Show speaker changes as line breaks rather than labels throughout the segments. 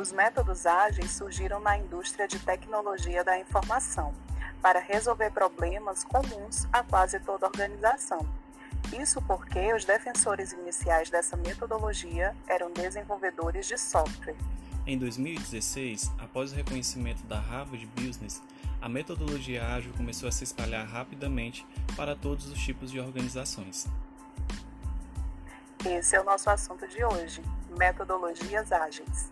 Os métodos ágeis surgiram na indústria de tecnologia da informação para resolver problemas comuns a quase toda organização. Isso porque os defensores iniciais dessa metodologia eram desenvolvedores de software.
Em 2016, após o reconhecimento da Harvard Business, a metodologia ágil começou a se espalhar rapidamente para todos os tipos de organizações.
Esse é o nosso assunto de hoje: metodologias ágeis.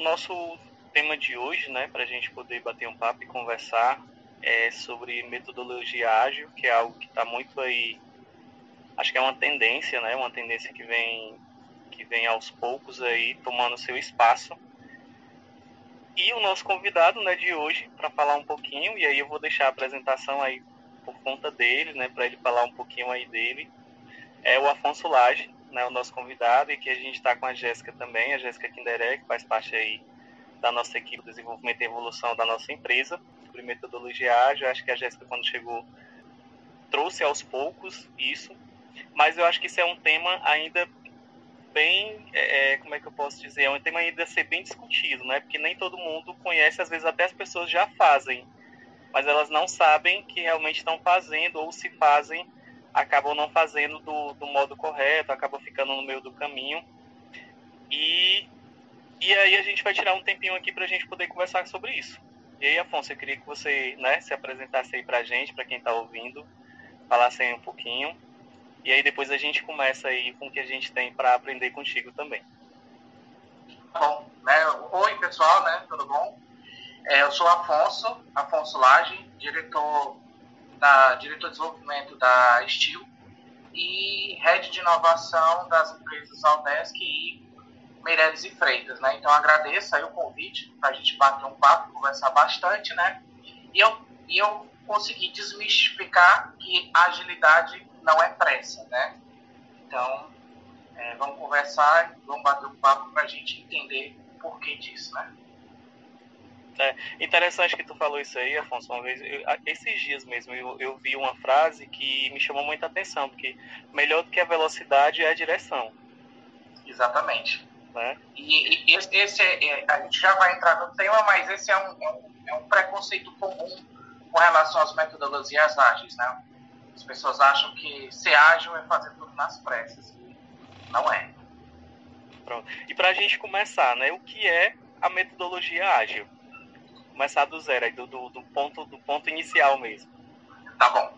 Nosso, tema de hoje, né, para a gente poder bater um papo e conversar, é sobre metodologia ágil, que é algo que está muito aí, acho que é uma tendência, né, uma tendência que vem que vem aos poucos aí tomando seu espaço. E o nosso convidado, né, de hoje para falar um pouquinho, e aí eu vou deixar a apresentação aí por conta dele, né, para ele falar um pouquinho aí dele, é o Afonso Lage, né, o nosso convidado, e que a gente está com a Jéssica também, a Jéssica Kinderé, que faz parte aí da nossa equipe de desenvolvimento e evolução da nossa empresa, sobre metodologia ágil. Acho que a Jéssica, quando chegou, trouxe aos poucos isso, mas eu acho que isso é um tema ainda bem, é, é, como é que eu posso dizer, é um tema ainda a ser bem discutido, né? Porque nem todo mundo conhece, às vezes até as pessoas já fazem, mas elas não sabem que realmente estão fazendo, ou se fazem, acabam não fazendo do, do modo correto, acabam ficando no meio do caminho. E, e aí a gente vai tirar um tempinho aqui para a gente poder conversar sobre isso. E aí, Afonso, eu queria que você né, se apresentasse aí para a gente, para quem está ouvindo, falasse aí um pouquinho. E aí depois a gente começa aí com o que a gente tem para aprender contigo também.
Bom, né? Oi, pessoal, né? Tudo bom? É, eu sou Afonso, Afonso Lage, diretor da diretor de desenvolvimento da Steel e head de inovação das empresas Aldesc e Meireles e Freitas, né? Então agradeço aí o convite para a gente bater um papo, conversar bastante, né? E eu, e eu consegui desmistificar que agilidade não é pressa, né? Então é, vamos conversar, vamos bater um papo para a gente entender o porquê disso, né?
É interessante que tu falou isso aí, Afonso, uma vez, eu, esses dias mesmo, eu, eu, vi uma frase que me chamou muita atenção, porque melhor do que a velocidade é a direção.
Exatamente. Né? E, e esse é, é, a gente já vai entrar no tema, mas esse é um, é um, é um preconceito comum com relação às metodologias ágeis, né? As pessoas acham que ser ágil é fazer tudo nas pressas. Não é.
Pronto. E para a gente começar, né? O que é a metodologia ágil? Começar do zero, aí, do, do, do, ponto, do ponto inicial mesmo.
Tá bom.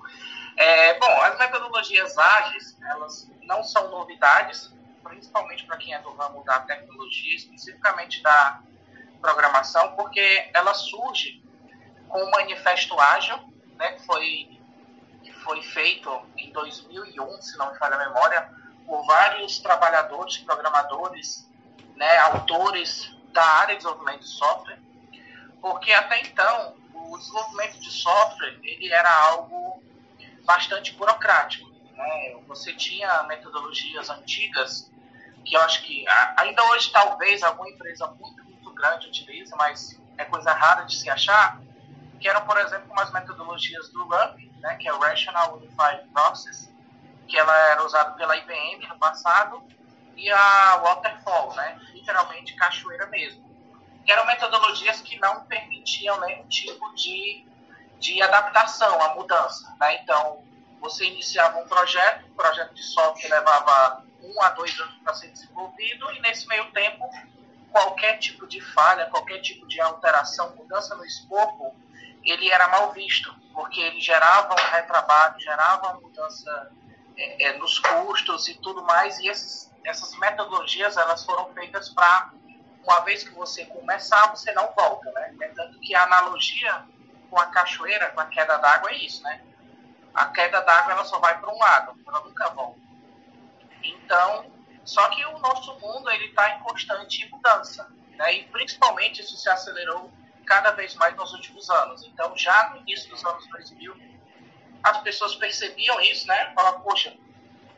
É, bom, as metodologias ágeis, elas não são novidades, principalmente para quem é do ramo da tecnologia, especificamente da programação, porque ela surge com o Manifesto Ágil, né, que foi, que foi feito em 2001, se não me falha a memória, por vários trabalhadores, programadores, né, autores da área de desenvolvimento de software, porque até então o desenvolvimento de software ele era algo bastante burocrático. Né? Você tinha metodologias antigas que eu acho que ainda hoje talvez alguma empresa muito muito grande utilize, mas é coisa rara de se achar, que eram por exemplo umas metodologias do RUMP, né, que é o Rational Unified Process, que ela era usada pela IBM no passado, e a Waterfall, né, literalmente cachoeira mesmo eram metodologias que não permitiam nenhum tipo de, de adaptação à mudança. Né? Então, você iniciava um projeto, o projeto de software levava um a dois anos para ser desenvolvido, e nesse meio tempo, qualquer tipo de falha, qualquer tipo de alteração, mudança no escopo, ele era mal visto, porque ele gerava um retrabalho, gerava uma mudança é, é, nos custos e tudo mais, e esses, essas metodologias elas foram feitas para uma vez que você começar, você não volta, né? É tanto que a analogia com a cachoeira, com a queda d'água é isso, né? A queda d'água ela só vai para um lado, ela nunca volta. Então, só que o nosso mundo ele está em constante mudança, né? E principalmente isso se acelerou cada vez mais nos últimos anos. Então, já no início dos anos 2000, as pessoas percebiam isso, né? Falavam, poxa,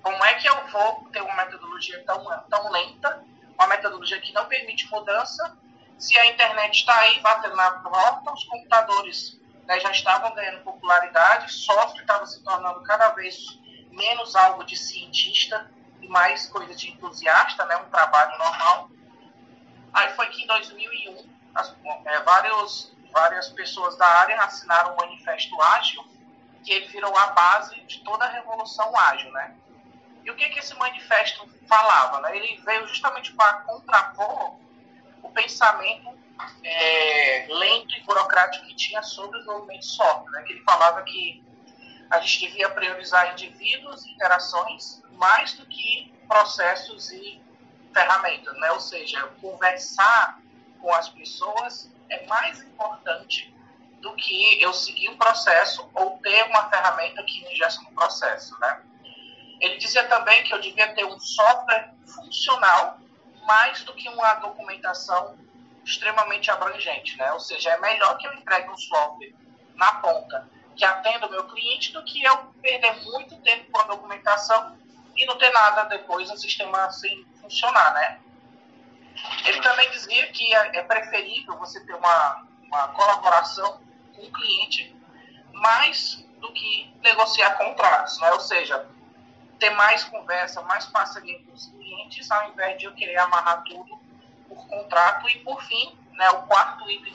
como é que eu vou ter uma metodologia tão, tão lenta uma metodologia que não permite mudança Se a internet está aí batendo na porta, os computadores né, já estavam ganhando popularidade, software estava se tornando cada vez menos algo de cientista e mais coisa de entusiasta, né, um trabalho normal. Aí foi que em 2001, as, é, vários, várias pessoas da área assinaram o um Manifesto Ágil, que ele virou a base de toda a revolução ágil, né? E o que, que esse manifesto falava? Né? Ele veio justamente para contrapor o pensamento é, lento e burocrático que tinha sobre o desenvolvimento de software. Né? Que ele falava que a gente devia priorizar indivíduos e interações mais do que processos e ferramentas, né? Ou seja, conversar com as pessoas é mais importante do que eu seguir um processo ou ter uma ferramenta que me no processo, né? Ele dizia também que eu devia ter um software funcional mais do que uma documentação extremamente abrangente, né? Ou seja, é melhor que eu entregue um software na ponta que atenda o meu cliente do que eu perder muito tempo com a documentação e não ter nada depois no sistema sem funcionar, né? Ele também dizia que é, é preferível você ter uma, uma colaboração com o cliente mais do que negociar contratos, né? Ou seja, ter mais conversa, mais parceria com os clientes, ao invés de eu querer amarrar tudo por contrato. E, por fim, né, o quarto item,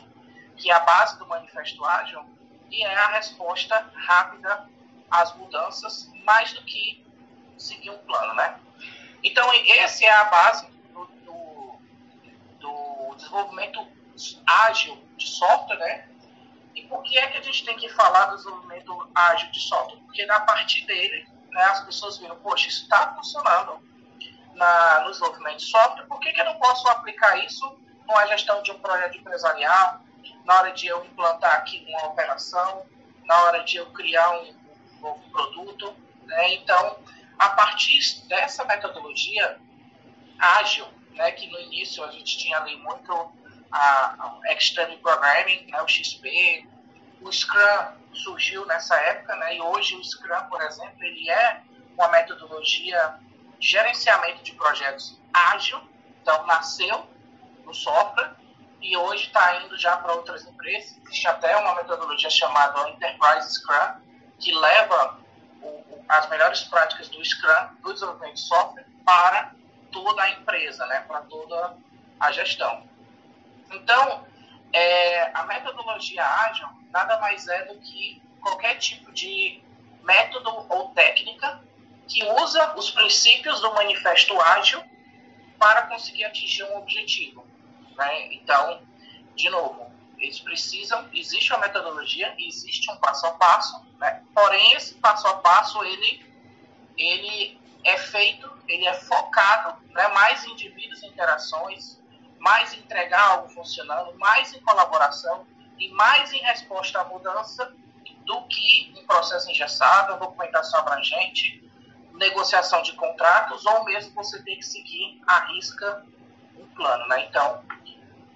que é a base do Manifesto Ágil, e é a resposta rápida às mudanças, mais do que seguir um plano, né? Então, essa é a base do, do, do desenvolvimento ágil de software, né? E por que é que a gente tem que falar do desenvolvimento ágil de software? Porque a partir dele, né, as pessoas viram, poxa, isso está funcionando na, no desenvolvimento de software, por que, que eu não posso aplicar isso numa gestão de um projeto empresarial, na hora de eu implantar aqui uma operação, na hora de eu criar um, novo produto. Né? Então, a partir dessa metodologia ágil, né, que no início a gente tinha ali muito a, a Extreme Programming, né, o XP, o Scrum surgiu nessa época, né, e hoje o Scrum, por exemplo, ele é uma metodologia de gerenciamento de projetos ágil, então nasceu no software, e hoje está indo já para outras empresas. Existe até uma metodologia chamada Enterprise Scrum, que leva o, as melhores práticas do Scrum, do desenvolvimento de software, para toda a empresa, né, para toda a gestão. Então, é, a metodologia ágil nada mais é do que qualquer tipo de método ou técnica que usa os princípios do manifesto ágil para conseguir atingir um objetivo. Né? Então, de novo, eles precisam, existe uma metodologia, existe um passo a passo, né? porém esse passo a passo ele, ele é feito, ele é focado né? mais indivíduos e interações, mais em entregar algo funcionando, mais em colaboração e mais em resposta à mudança do que um processo engessado, documentação abrangente, negociação de contratos ou mesmo você tem que seguir a risca um plano, né? Então,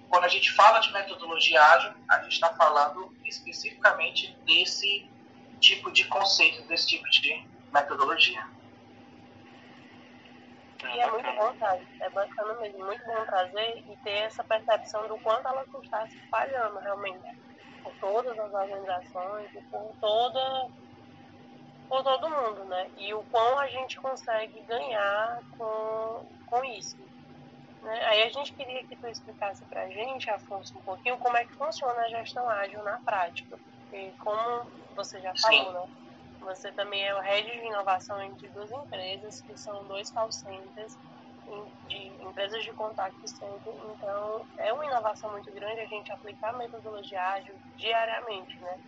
quando a gente fala de metodologia ágil, a gente está falando especificamente desse tipo de conceito, desse tipo de metodologia.
E é muito bom, sabe? É bacana mesmo, muito bom trazer e ter essa percepção do quanto ela está se espalhando realmente por todas as organizações e por toda por todo mundo, né? E o quão a gente consegue ganhar com, com isso. Né? Aí a gente queria que tu explicasse para a gente, Afonso, um pouquinho como é que funciona a gestão ágil na prática. Porque como você já falou, né? Você também é o head de inovação entre duas empresas, que são dois call centers, de empresas de contato center. Então, é uma inovação muito grande a gente aplicar a metodologia ágil diariamente, né?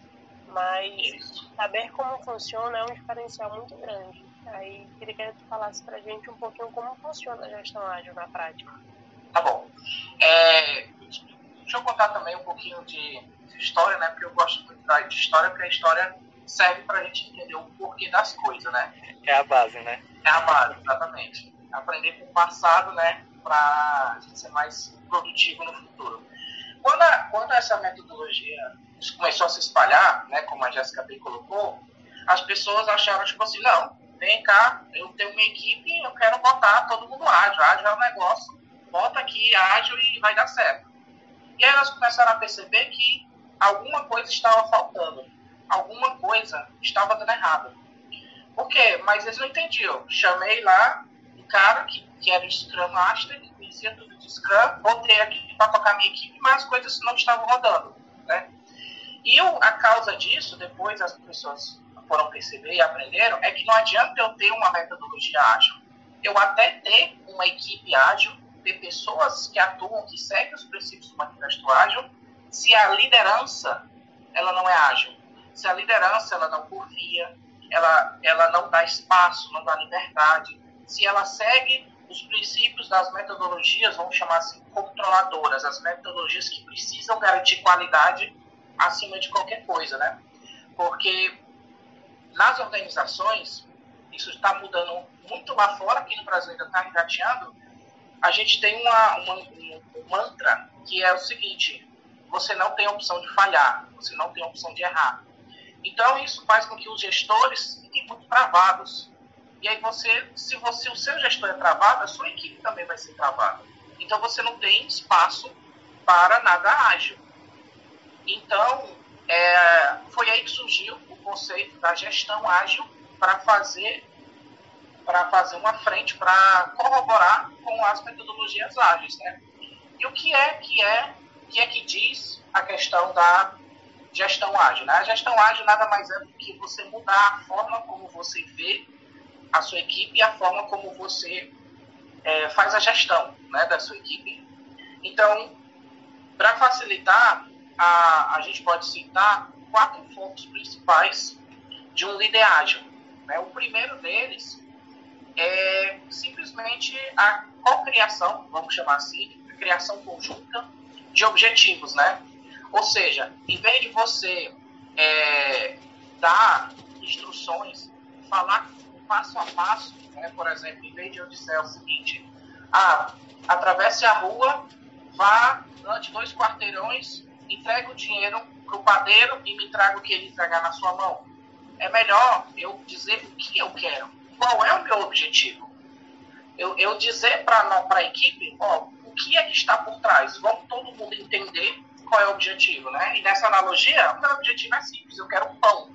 Mas saber como funciona é um diferencial muito grande. Aí queria que tu falasse para a gente um pouquinho como funciona a gestão ágil na prática.
Tá bom. É, deixa eu contar também um pouquinho de, de, história, né? Porque eu gosto muito de história, porque a história serve para a gente entender o porquê das coisas, né?
É a base, né?
É a base, exatamente. Aprender com o passado, né? Para a gente ser mais produtivo no futuro. Quando, a, quando essa metodologia começou a se espalhar, né? Como a Jéssica bem colocou, as pessoas acharam, tipo assim, não, vem cá, eu tenho uma equipe, eu quero botar todo mundo ágil. Ágil é um negócio, bota aqui ágil e vai dar certo. E aí elas começaram a perceber que alguma coisa estava faltando, alguma coisa estava dando errado. Por quê? Mas eles não entendiam. Chamei lá um cara que, que era o Scrum Master, que conhecia tudo de Scrum, botei aqui para tocar minha equipe, mas as coisas não estavam rodando. Né? E eu, a causa disso, depois as pessoas foram perceber e aprenderam, é que não adianta eu ter uma metodologia ágil. Eu até ter uma equipe ágil, ter pessoas que atuam, que seguem os princípios do manifesto ágil, se a liderança ela não é ágil. Se a liderança ela não confia, ela, ela não dá espaço, não dá liberdade. Se ela segue os princípios das metodologias, vamos chamar assim, controladoras, as metodologias que precisam garantir qualidade acima de qualquer coisa, né? Porque nas organizações, isso está mudando muito lá fora, aqui no Brasil ainda está engateando, a gente tem uma, uma, um mantra que é o seguinte, você não tem opção de falhar, você não tem opção de errar. Então, isso faz com que os gestores fiquem muito travados. E aí, você, se você, o seu gestor é travado, a sua equipe também vai ser travada. Então, você não tem espaço para nada ágil. Então, é, foi aí que surgiu o conceito da gestão ágil para fazer para fazer uma frente para corroborar com as metodologias ágeis, né? E o que é que é que é que diz a questão da gestão ágil? Né? A gestão ágil nada mais é do que você mudar a forma como você vê a sua equipe e a forma como você é, faz a gestão né, da sua equipe. Então, para facilitar, a, a gente pode citar quatro focos principais de um líder ágil. Né? O primeiro deles é simplesmente a cocriação, vamos chamar assim, a criação conjunta de objetivos, né? Ou seja, em vez de você é, dar instruções, falar passo a passo, né? por exemplo, em vez de eu dizer o seguinte, ah, atravesse a rua, vá, ande dois quarteirões entrega o dinheiro para o padeiro e me traga o que ele entregar na sua mão. É melhor eu dizer o que eu quero, qual é o meu objetivo. Eu, eu dizer para a equipe, ó, o que é que está por trás. Vamos todo mundo entender qual é o objetivo, né? E nessa analogia, o meu objetivo é simples, eu quero pão.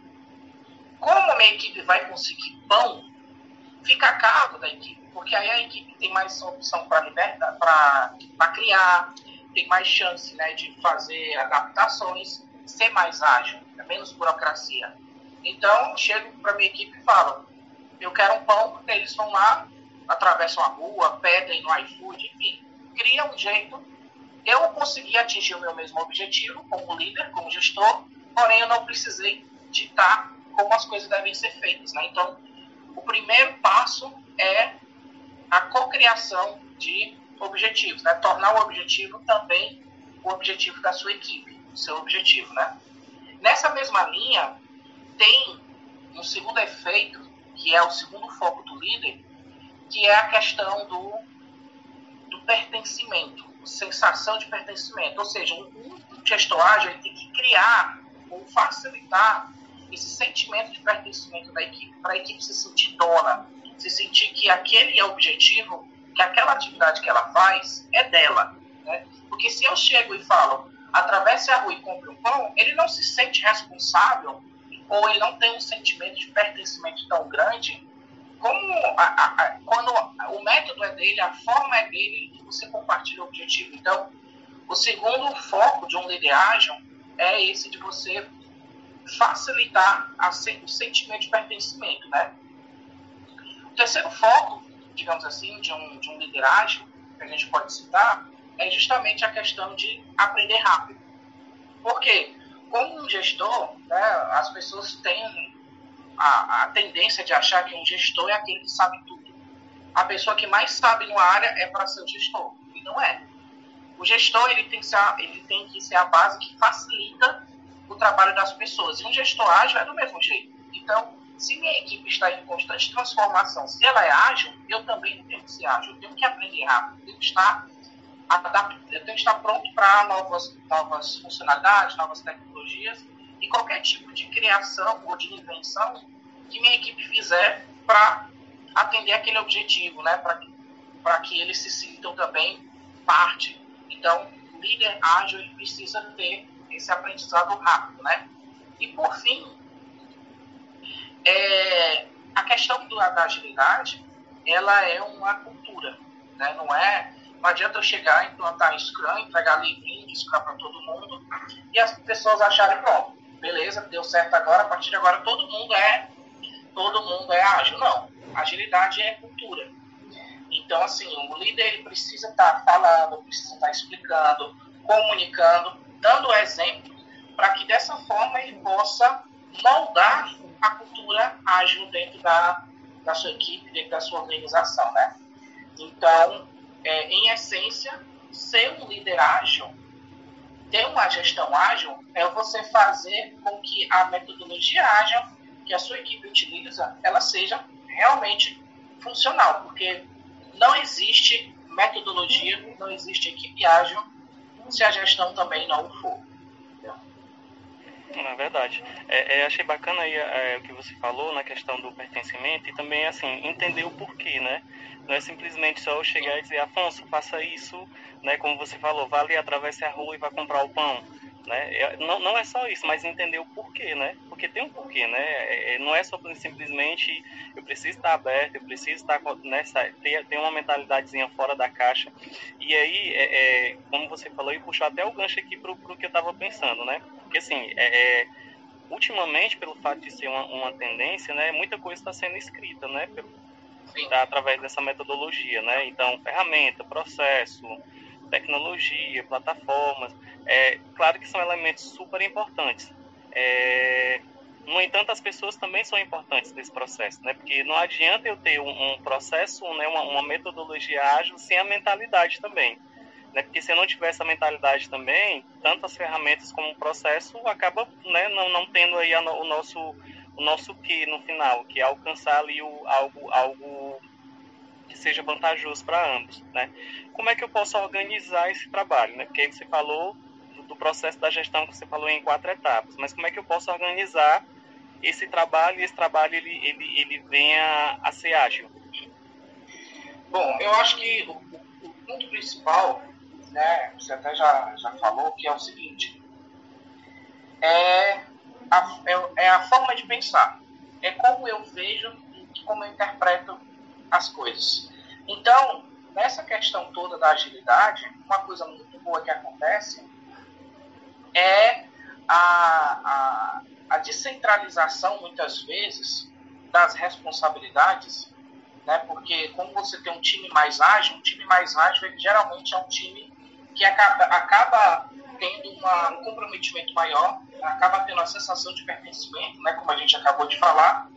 Como minha equipe vai conseguir pão, fica a cargo da equipe, porque aí a equipe tem mais opção para criar, tem mais chance né, de fazer adaptações, ser mais ágil, é menos burocracia. Então, chego para minha equipe e falo, eu quero um pão, eles vão lá, atravessam a rua, pedem no iFood, enfim, cria um jeito. Eu consegui atingir o meu mesmo objetivo como líder, como gestor, porém eu não precisei ditar como as coisas devem ser feitas. Né? Então, o primeiro passo é a cocriação de objetivos, né? Tornar o objetivo também o objetivo da sua equipe, o seu objetivo, né? Nessa mesma linha, tem um segundo efeito, que é o segundo foco do líder, que é a questão do, do pertencimento, sensação de pertencimento. Ou seja, um, um gestor tem que criar ou facilitar esse sentimento de pertencimento da equipe, para a equipe se sentir dona, se sentir que aquele é o objetivo que aquela atividade que ela faz é dela. Né? Porque se eu chego e falo, atravesse a rua e compre um pão, ele não se sente responsável ou ele não tem um sentimento de pertencimento tão grande como a, a, a, quando o método é dele, a forma é dele você compartilha o objetivo. Então, o segundo foco de um liderágio é esse de você facilitar o sentimento de pertencimento, né? O terceiro foco digamos assim, de um, de um liderazgo, que a gente pode citar, é justamente a questão de aprender rápido. Por quê? Como um gestor, né, as pessoas têm a, a tendência de achar que um gestor é aquele que sabe tudo. A pessoa que mais sabe numa área é para ser o gestor, e não é. O gestor ele tem, que ser, ele tem que ser a base que facilita o trabalho das pessoas. E um gestor ágil é do mesmo jeito. Então, se minha equipe está em constante transformação, se ela é ágil, eu também tenho que ser ágil, eu tenho que aprender rápido, eu tenho que estar, eu tenho que estar pronto para novas, novas funcionalidades, novas tecnologias e qualquer tipo de criação ou de invenção que minha equipe fizer para atender aquele objetivo, né? para que eles se sintam também parte. Então, líder ágil ele precisa ter esse aprendizado rápido, né? E por fim, é, a questão do, da agilidade, ela é uma cultura, né? Não é, não adianta eu chegar, implantar Scrum, entregar livrinho, Scrum para todo mundo e as pessoas acharem pronto, beleza, deu certo agora, a partir de agora todo mundo é todo mundo é ágil. Não, agilidade é cultura. Então, assim, o líder ele precisa estar tá falando, precisa estar tá explicando, comunicando, dando exemplo, para que dessa forma ele possa moldar a cultura ágil dentro da, da sua equipe, dentro da sua organização, né? Então, é, em essência, ser um líder ágil, ter uma gestão ágil, é você fazer com que a metodologia ágil que a sua equipe utiliza, ela seja realmente funcional, porque não existe metodologia, não existe equipe ágil se a gestão também não for.
Na verdade. É, é, achei bacana aí é, o que você falou na questão do pertencimento e também, assim, entender o porquê, né? Não é simplesmente só eu chegar e dizer, Afonso, faça isso, né? Como você falou, vá ali, atravesse a rua e vá comprar o pão. Né? Não, não é só isso, mas entender o porquê, né? Porque tem um porquê, né? É, é, não é só simplesmente eu preciso estar aberto, eu preciso estar nessa né, ter, ter uma mentalidadezinha fora da caixa. E aí, é, é, como você falou, e puxou até o gancho aqui para o que eu estava pensando, né? Porque assim, é, é, ultimamente, pelo fato de ser uma, uma tendência, né? Muita coisa está sendo escrita, né? Pelo, tá, através dessa metodologia, né? Então, ferramenta, processo, tecnologia, plataformas, é, claro que são elementos super importantes. É, no entanto, as pessoas também são importantes nesse processo, né? Porque não adianta eu ter um, um processo, né, uma, uma, metodologia ágil sem a mentalidade também, né? Porque se eu não tiver essa mentalidade também, tanto as ferramentas como o processo acaba, né, não, não tendo aí a, o nosso o nosso que no final, que é alcançar ali o, algo algo que seja vantajoso para ambos, né? Como é que eu posso organizar esse trabalho, né? Porque aí você falou do, processo da gestão que você falou em quatro etapas, mas como é que eu posso organizar esse trabalho e esse trabalho ele ele, ele venha a ser ágil?
Bom, eu acho que o, o, o ponto principal, né? Você até já já falou que é o seguinte, é a, é, é a forma de pensar, é como eu vejo e como eu interpreto as coisas. Então, nessa questão toda da agilidade, uma coisa muito boa que acontece é a, a, a descentralização, muitas vezes, das responsabilidades, né? porque como você tem um time mais ágil, um time mais ágil geralmente é um time que acaba, acaba tendo uma, um comprometimento maior, acaba tendo a sensação de pertencimento, né? como a gente acabou de falar,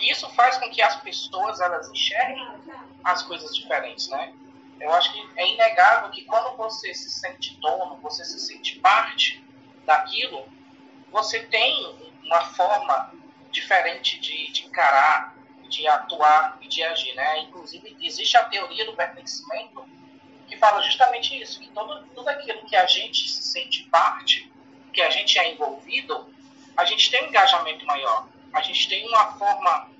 isso faz com que as pessoas elas enxerguem as coisas diferentes, né? Eu acho que é inegável que quando você se sente dono, você se sente parte daquilo, você tem uma forma diferente de, de encarar, de atuar e de agir, né? Inclusive, existe a teoria do pertencimento que fala justamente isso, que todo, tudo aquilo que a gente se sente parte, que a gente é envolvido, a gente tem um engajamento maior a gente tem uma forma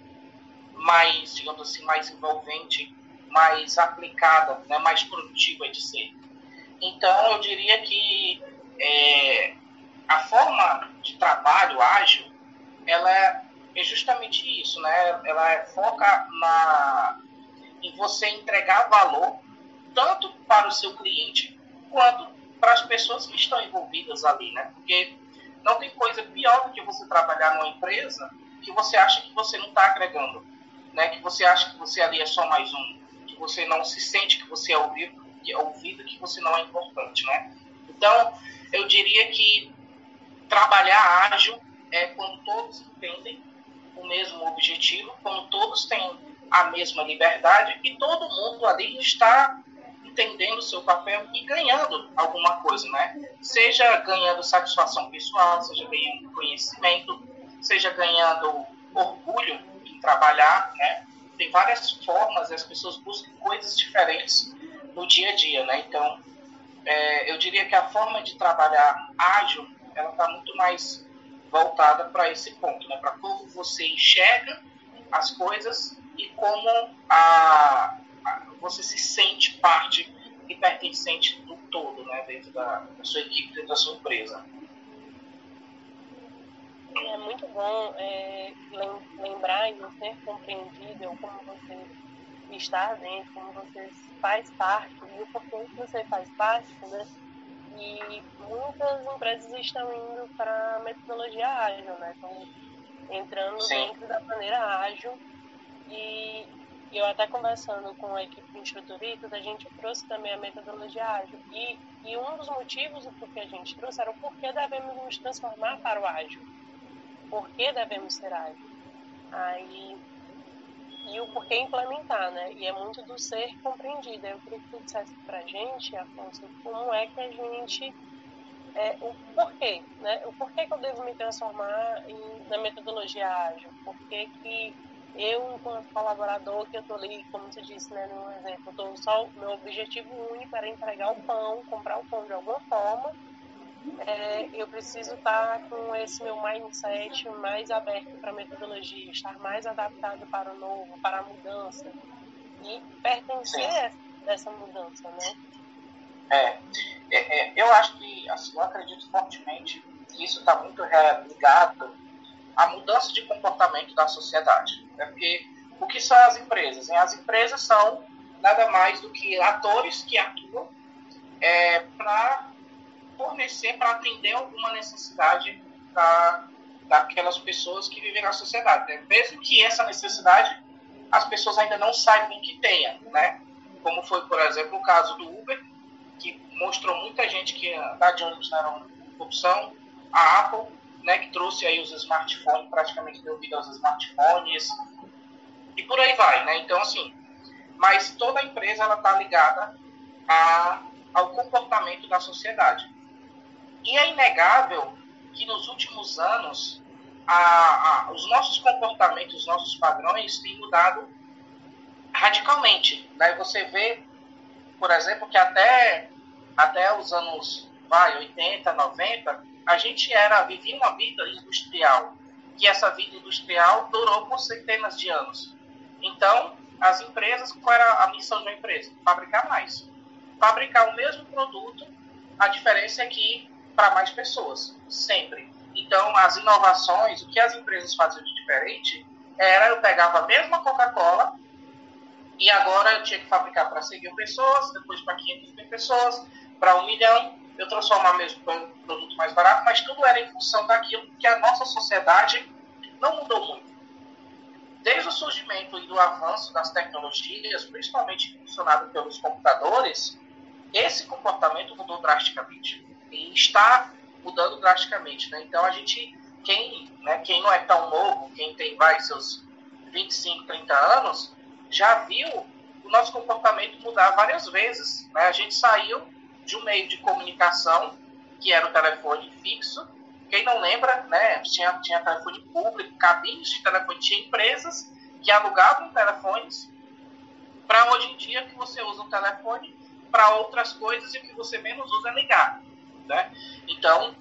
mais, digamos assim, mais envolvente, mais aplicada, né, mais produtiva de ser. Então, eu diria que é, a forma de trabalho ágil, ela é, é justamente isso, né? Ela é, foca na, em você entregar valor tanto para o seu cliente quanto para as pessoas que estão envolvidas ali, né? Porque não tem coisa pior do que você trabalhar numa empresa que você acha que você não está agregando, né? Que você acha que você ali é só mais um, que você não se sente que você é ouvido, que é ouvido, que você não é importante, né? Então, eu diria que trabalhar ágil é quando todos entendem o mesmo objetivo, quando todos têm a mesma liberdade e todo mundo ali está entendendo o seu papel e ganhando alguma coisa, né? Seja ganhando satisfação pessoal, seja ganhando conhecimento, seja ganhando orgulho em trabalhar, né? Tem várias formas e as pessoas buscam coisas diferentes no dia a dia, né? Então, é, eu diria que a forma de trabalhar ágil, ela está muito mais voltada para esse ponto, né? Para como você enxerga as coisas e como a, a, você se sente parte e pertencente do todo, né, dentro da, da sua equipe, dentro da sua empresa.
É muito bom é, lembrar e ser compreendido como você está dentro, como você faz parte e o porquê que você faz parte, né? E muitas empresas estão indo para metodologia ágil, né? Estão entrando Sim. dentro da maneira ágil e eu até conversando com a equipe de instrutores, a gente trouxe também a metodologia ágil. E, e um dos motivos do que a gente trouxe era o porquê devemos nos transformar para o ágil. Por que devemos ser ágil? Aí, e o porquê implementar, né? E é muito do ser compreendido. Eu queria que tu dissesse para a gente, Afonso, como é que a gente é, o porquê, né? O porquê que eu devo me transformar em, na metodologia ágil? Por que, que eu, enquanto colaborador, que eu estou ali, como você disse, né, no exemplo, eu tô só, meu objetivo único era entregar o pão, comprar o pão de alguma forma, é, eu preciso estar com esse meu mindset mais aberto para a metodologia, estar mais adaptado para o novo, para a mudança e pertencer a essa mudança, né?
É, é, é, eu acho que, assim, eu acredito fortemente que isso está muito ligado à mudança de comportamento da sociedade. Né? Porque o que são as empresas? As empresas são nada mais do que atores que atuam é, para fornecer, para atender alguma necessidade da, daquelas pessoas que vivem na sociedade. Né? Mesmo que essa necessidade as pessoas ainda não saibam que tenha, né? Como foi, por exemplo, o caso do Uber, que mostrou muita gente que andar de ônibus não era uma opção. A Apple, né, que trouxe aí os smartphones, praticamente deu vida aos smartphones. E por aí vai, né? Então, assim, mas toda empresa ela está ligada a, ao comportamento da sociedade. E é inegável que nos últimos anos a, a, os nossos comportamentos, os nossos padrões têm mudado radicalmente. Daí você vê por exemplo, que até, até os anos vai, 80, 90, a gente era, vivia uma vida industrial. E essa vida industrial durou por centenas de anos. Então, as empresas, qual era a missão de uma empresa? Fabricar mais. Fabricar o mesmo produto, a diferença é que para mais pessoas, sempre. Então, as inovações, o que as empresas faziam de diferente, era eu pegava a mesma Coca-Cola, e agora eu tinha que fabricar para 100 mil pessoas, depois para 500 mil pessoas, para um milhão. Eu transformar mesmo para um produto mais barato, mas tudo era em função daquilo que a nossa sociedade não mudou muito. Desde o surgimento e do avanço das tecnologias, principalmente impulsionado pelos computadores, esse comportamento mudou drasticamente. E está mudando drasticamente. Né? Então, a gente, quem, né, quem não é tão novo, quem tem vai, seus 25, 30 anos, já viu o nosso comportamento mudar várias vezes. Né? A gente saiu de um meio de comunicação, que era o telefone fixo. Quem não lembra, né? tinha, tinha telefone público, cabines de telefone, tinha empresas que alugavam telefones para hoje em dia que você usa o telefone para outras coisas e o que você menos usa é ligar. Né? Então,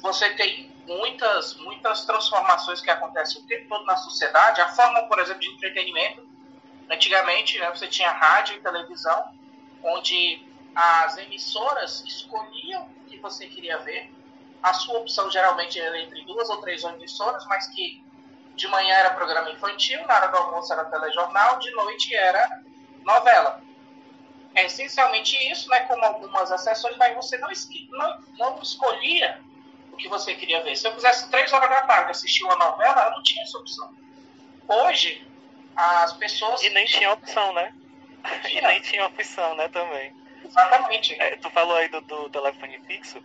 você tem muitas, muitas transformações que acontecem o tempo todo na sociedade. A forma, por exemplo, de entretenimento Antigamente, né, você tinha rádio e televisão, onde as emissoras escolhiam o que você queria ver. A sua opção geralmente era entre duas ou três emissoras, mas que de manhã era programa infantil, na hora do almoço era telejornal, de noite era novela. É essencialmente isso, né, como algumas exceções, mas você não, não, não escolhia o que você queria ver. Se eu quisesse três horas da tarde assistir uma novela, eu não tinha essa opção. Hoje, as pessoas.
E nem tinha opção, né? E nem tinha opção, né, também.
Exatamente.
É, tu falou aí do, do, telefone fixo.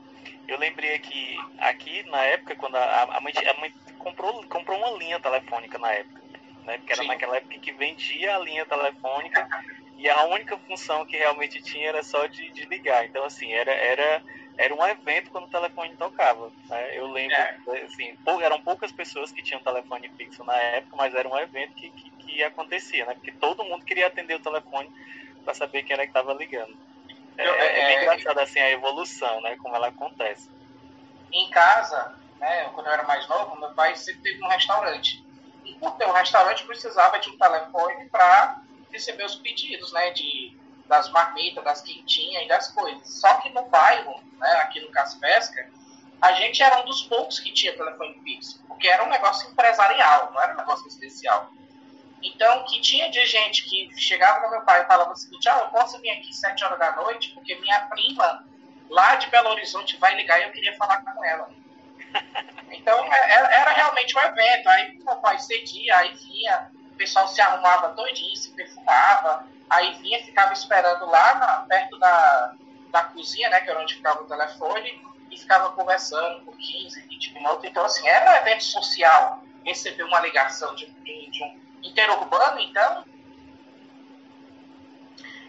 Eu lembrei que aqui na época, quando a, a, mãe, a mãe comprou, comprou uma linha telefônica na época. Né? Porque era Sim. naquela época que vendia a linha telefônica e a única função que realmente tinha era só de, de ligar. Então, assim, era, era era um evento quando o telefone tocava. Né? Eu lembro, é. assim, eram poucas pessoas que tinham telefone fixo na época, mas era um evento que, que, que acontecia, né? Porque todo mundo queria atender o telefone para saber quem era que estava ligando. É, é, é, bem é, engraçado assim a evolução, né? Como ela acontece.
Em casa, né? Quando eu era mais novo, meu pai sempre teve um restaurante. E por ter um restaurante precisava de um telefone para receber os pedidos, né? De das marmitas, das quentinhas e das coisas. Só que no bairro, né, aqui no Caspesca, a gente era um dos poucos que tinha telefone fixo, porque era um negócio empresarial, não era um negócio especial. Então, que tinha de gente que chegava no meu pai e falava o seguinte, ah, eu posso vir aqui sete horas da noite, porque minha prima lá de Belo Horizonte vai ligar e eu queria falar com ela. Então, é, é, era realmente um evento. Aí meu pai cedia, aí vinha, o pessoal se arrumava todinho, se perfumava, aí vinha, ficava esperando lá na, perto da, da cozinha, né, que era onde ficava o telefone, e ficava conversando por 15, 20 minutos. Então, assim, era um evento social receber uma ligação de, de, de um interurbano, então.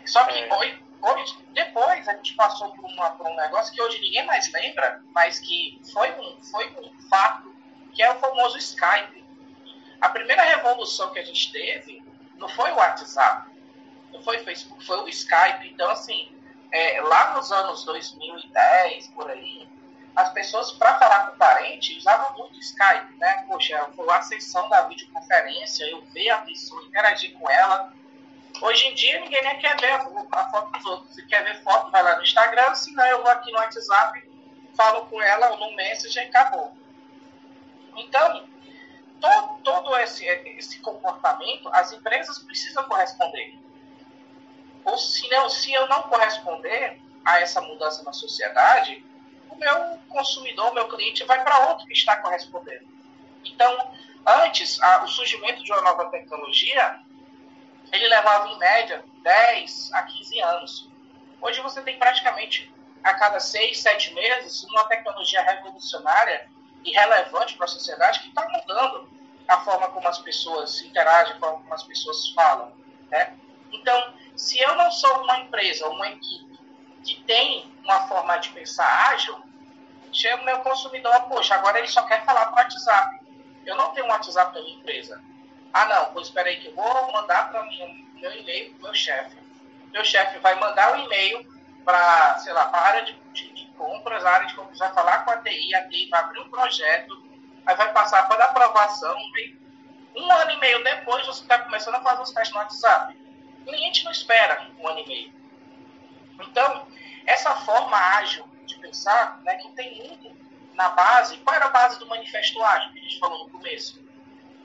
Só que é. hoje, hoje, depois a gente passou por, uma, por, um negócio que hoje ninguém mais lembra, mas que foi um, foi um fato, que é o famoso Skype. A primeira revolução que a gente teve não foi o WhatsApp, não foi o Facebook, foi o Skype. Então, assim, é, lá nos anos 2010, por aí, as pessoas, para falar com parente, usavam muito Skype, né? Poxa, foi a sessão da videoconferência, eu ver a pessoa, interagir com ela. Hoje em dia, ninguém nem quer ver a foto dos outros. Se quer ver foto, vai lá no Instagram, se não, eu vou aqui no WhatsApp, falo com ela ou no Messenger e acabou. Então, todo, todo esse, esse comportamento, as empresas precisam corresponder. Ou se, não, se eu não corresponder a essa mudança na sociedade, o meu consumidor, o meu cliente, vai para outro que está correspondendo. Então, antes, a, o surgimento de uma nova tecnologia, ele levava em média 10 a 15 anos. Hoje você tem praticamente a cada 6, 7 meses uma tecnologia revolucionária e relevante para a sociedade que está mudando a forma como as pessoas interagem, a forma como as pessoas falam. Né? Então, se eu não sou uma empresa, uma equipe que tem uma forma de pensar ágil, chega o meu consumidor, poxa, agora ele só quer falar para o WhatsApp. Eu não tenho um WhatsApp da minha empresa. Ah, não, pois espera aí que eu vou mandar para meu e-mail para meu chefe. Meu chefe vai mandar o um e-mail para, sei lá, para a área de, de, de, compras, a área de compras vai falar com a TI, a TI vai abrir um projeto, aí vai passar para aprovação. Um ano e meio depois, você está começando a fazer os testes no WhatsApp. O cliente não espera um ano e meio. Então, essa forma ágil de pensar, né, que tem muito na base, qual era a base do manifesto ágil que a gente falou no começo?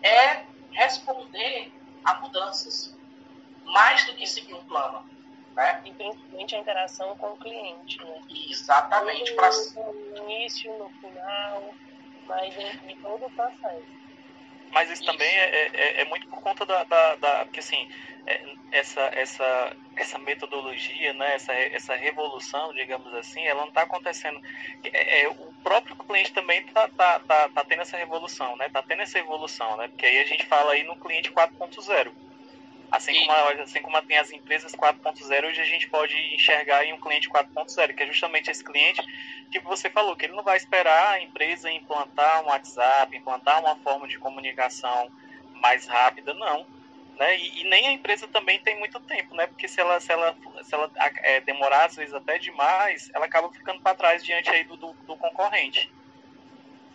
É responder a mudanças, mais do que seguir um plano. Né?
E principalmente a interação com o cliente. Né?
Exatamente.
No, pra... no início, no final, mas em todo o processo.
Mas isso, também é, é, é, muito por conta da, da, da porque assim é, essa, essa, essa metodologia, né, essa, essa revolução, digamos assim, ela não está acontecendo. É, é, o próprio cliente também está tá, tá, tá tendo essa revolução, né? Está tendo essa evolução, né? Porque aí a gente fala aí no cliente 4.0. Assim como, assim como tem as empresas 4.0, hoje a gente pode enxergar em um cliente 4.0, que é justamente esse cliente que você falou, que ele não vai esperar a empresa implantar um WhatsApp, implantar uma forma de comunicação mais rápida, não né? E, e, nem a empresa também tem muito tempo, né? Porque se ela, se ela, se ela é, demorar, às vezes até demais, ela acaba ficando para trás diante aí do, do, do concorrente.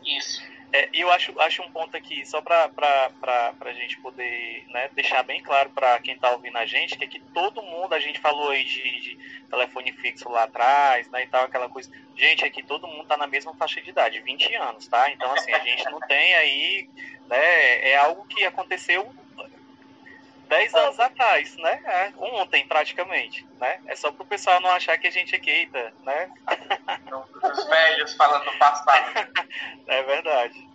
Isso.
É, eu acho, acho um ponto aqui, só para a gente poder né, deixar bem claro para quem está ouvindo a gente, que aqui todo mundo, a gente falou aí de, de, telefone fixo lá atrás, né, e tal, aquela coisa. Gente, aqui todo mundo está na mesma faixa de idade, 20 anos, tá? Então, assim, a gente não tem aí, né, é algo que aconteceu 10 anos atrás, né? É, ontem, praticamente, né? É só pro pessoal não achar que a gente é queita, né?
Os velhos falando no passado.
é verdade.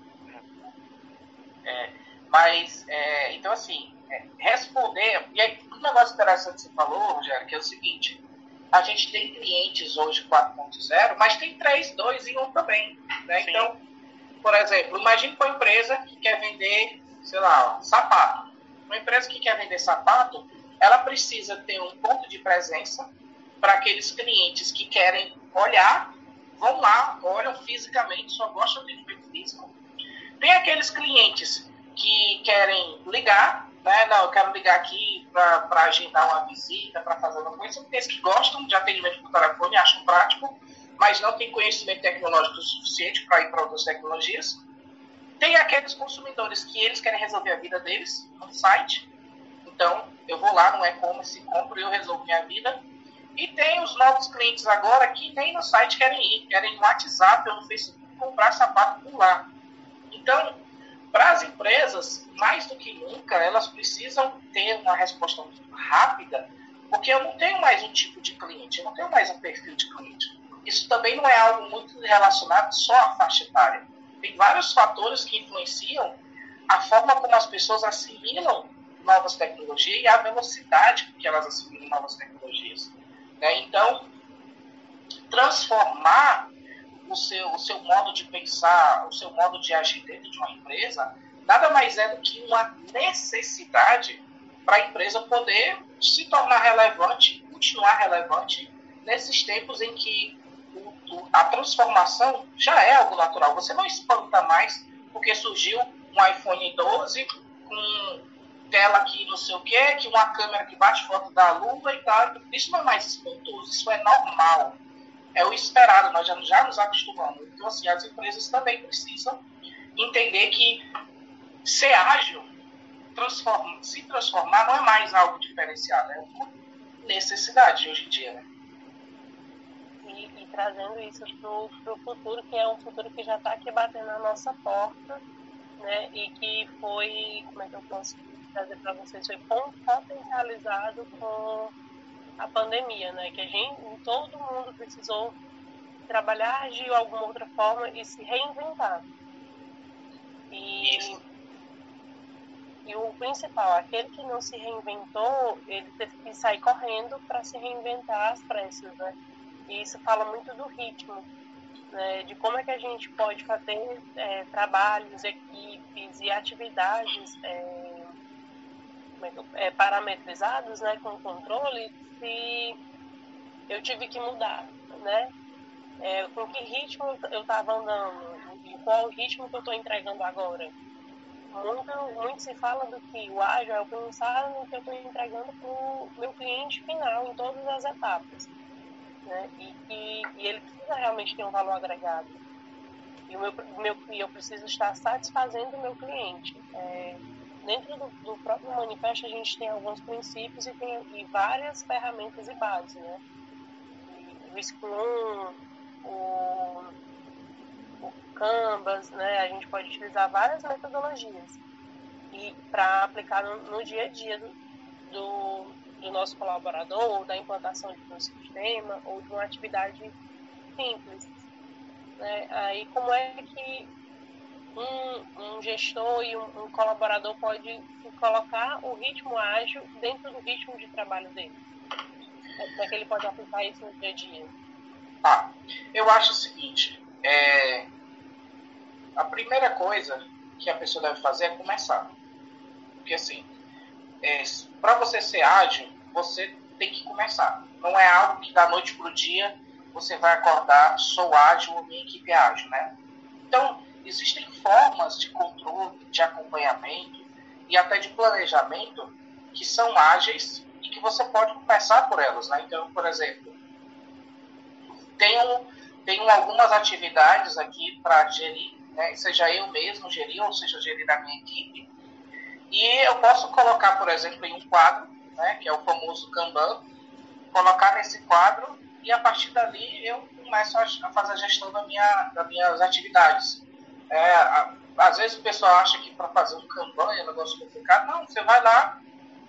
É, mas, é, então assim, é, responder... E aí, um negócio interessante que você falou, Rogério, que é o seguinte... A gente tem clientes hoje 4.0, mas tem 3, 2 e 1 também, né? Então, por exemplo, imagine uma empresa que quer vender, sei lá, sapato uma empresa que quer vender sapato, ela precisa ter um ponto de presença para aqueles clientes que querem olhar, vão lá, olham fisicamente, só gostam de atendimento físico. Tem aqueles clientes que querem ligar, né? Não, eu quero ligar aqui para agendar uma visita, para fazer uma coisa. Tem que gostam de atendimento por telefone, acham prático, mas não tem conhecimento tecnológico suficiente para ir para outras tecnologias. Tem aqueles consumidores que eles querem resolver a vida deles no site. Então, eu vou lá no e-commerce, compro e eu resolvo minha vida. E tem os novos clientes agora que nem no site querem ir, querem no WhatsApp ou no Facebook comprar sapato por lá. Então, para as empresas, mais do que nunca, elas precisam ter uma resposta rápida, porque eu não tenho mais um tipo de cliente, eu não tenho mais um perfil de cliente. Isso também não é algo muito relacionado só à faixa etária. Tem vários fatores que influenciam a forma como as pessoas assimilam novas tecnologias e a velocidade que elas assimilam novas tecnologias. Né? Então, transformar o seu, o seu modo de pensar, o seu modo de agir dentro de uma empresa, nada mais é do que uma necessidade para a empresa poder se tornar relevante, continuar relevante nesses tempos em que a transformação já é algo natural. Você não espanta mais porque surgiu um iPhone 12 com tela que não sei o que, que uma câmera que bate foto da lua e tal. Isso não é mais espantoso, isso é normal. É o esperado, nós já, já nos acostumamos. Então, assim, as empresas também precisam entender que ser ágil, se transformar, não é mais algo diferenciado, é uma necessidade hoje em dia, né?
E, trazendo isso para o futuro, que é um futuro que já está aqui batendo na nossa porta, né? E que foi, como é que eu posso trazer para vocês, foi potencializado com a pandemia, né? Que a gente, todo mundo precisou trabalhar de alguma outra forma e se reinventar. E, e o principal, aquele que não se reinventou, ele teve que sair correndo para se reinventar às pressas, né? E isso fala muito do ritmo, né? de como é que a gente pode fazer é, trabalhos, equipes e atividades é, é, parametrizados, né, com controle, se eu tive que mudar, né? É, com que ritmo eu estava andando, e qual o ritmo que eu estou entregando agora. Muito, muito se fala do que o ágil é pensar no que eu estou entregando para o meu cliente final em todas as etapas. Né? E, e, e, ele precisa realmente ter um valor agregado. E o meu, meu, eu preciso estar satisfazendo o meu cliente. É, dentro do, do, próprio manifesto a gente tem alguns princípios e tem e várias ferramentas e bases, né? o Scrum, o, o Canvas, né? A gente pode utilizar várias metodologias e para aplicar no, no, dia a dia do, do, do nosso colaborador, ou da implantação de um sistema, ou de uma atividade simples. Né? Aí como é que um, um gestor e um, um, colaborador pode colocar o ritmo ágil dentro do ritmo de trabalho dele? Como é que ele pode aplicar isso no dia a dia?
Tá. Eu acho o seguinte, é, a primeira coisa que a pessoa deve fazer é começar. Porque assim, é, para você ser ágil, você tem que começar. Não é algo que da noite para o dia você vai acordar, sou ágil, minha equipe é ágil, né? Então, existem formas de controle, de acompanhamento e até de planejamento que são ágeis e que você pode começar por elas. Né? Então, por exemplo, tenho, tenho algumas atividades aqui para gerir, né? seja eu mesmo gerir ou seja gerir a minha equipe. E eu posso colocar, por exemplo, em um quadro, né? que é o famoso Kanban, colocar nesse quadro e a partir dali eu começo a fazer a gestão da minha, das minhas atividades. É, às vezes o pessoal acha que para fazer uma campanha é um negócio complicado. Não, você vai lá,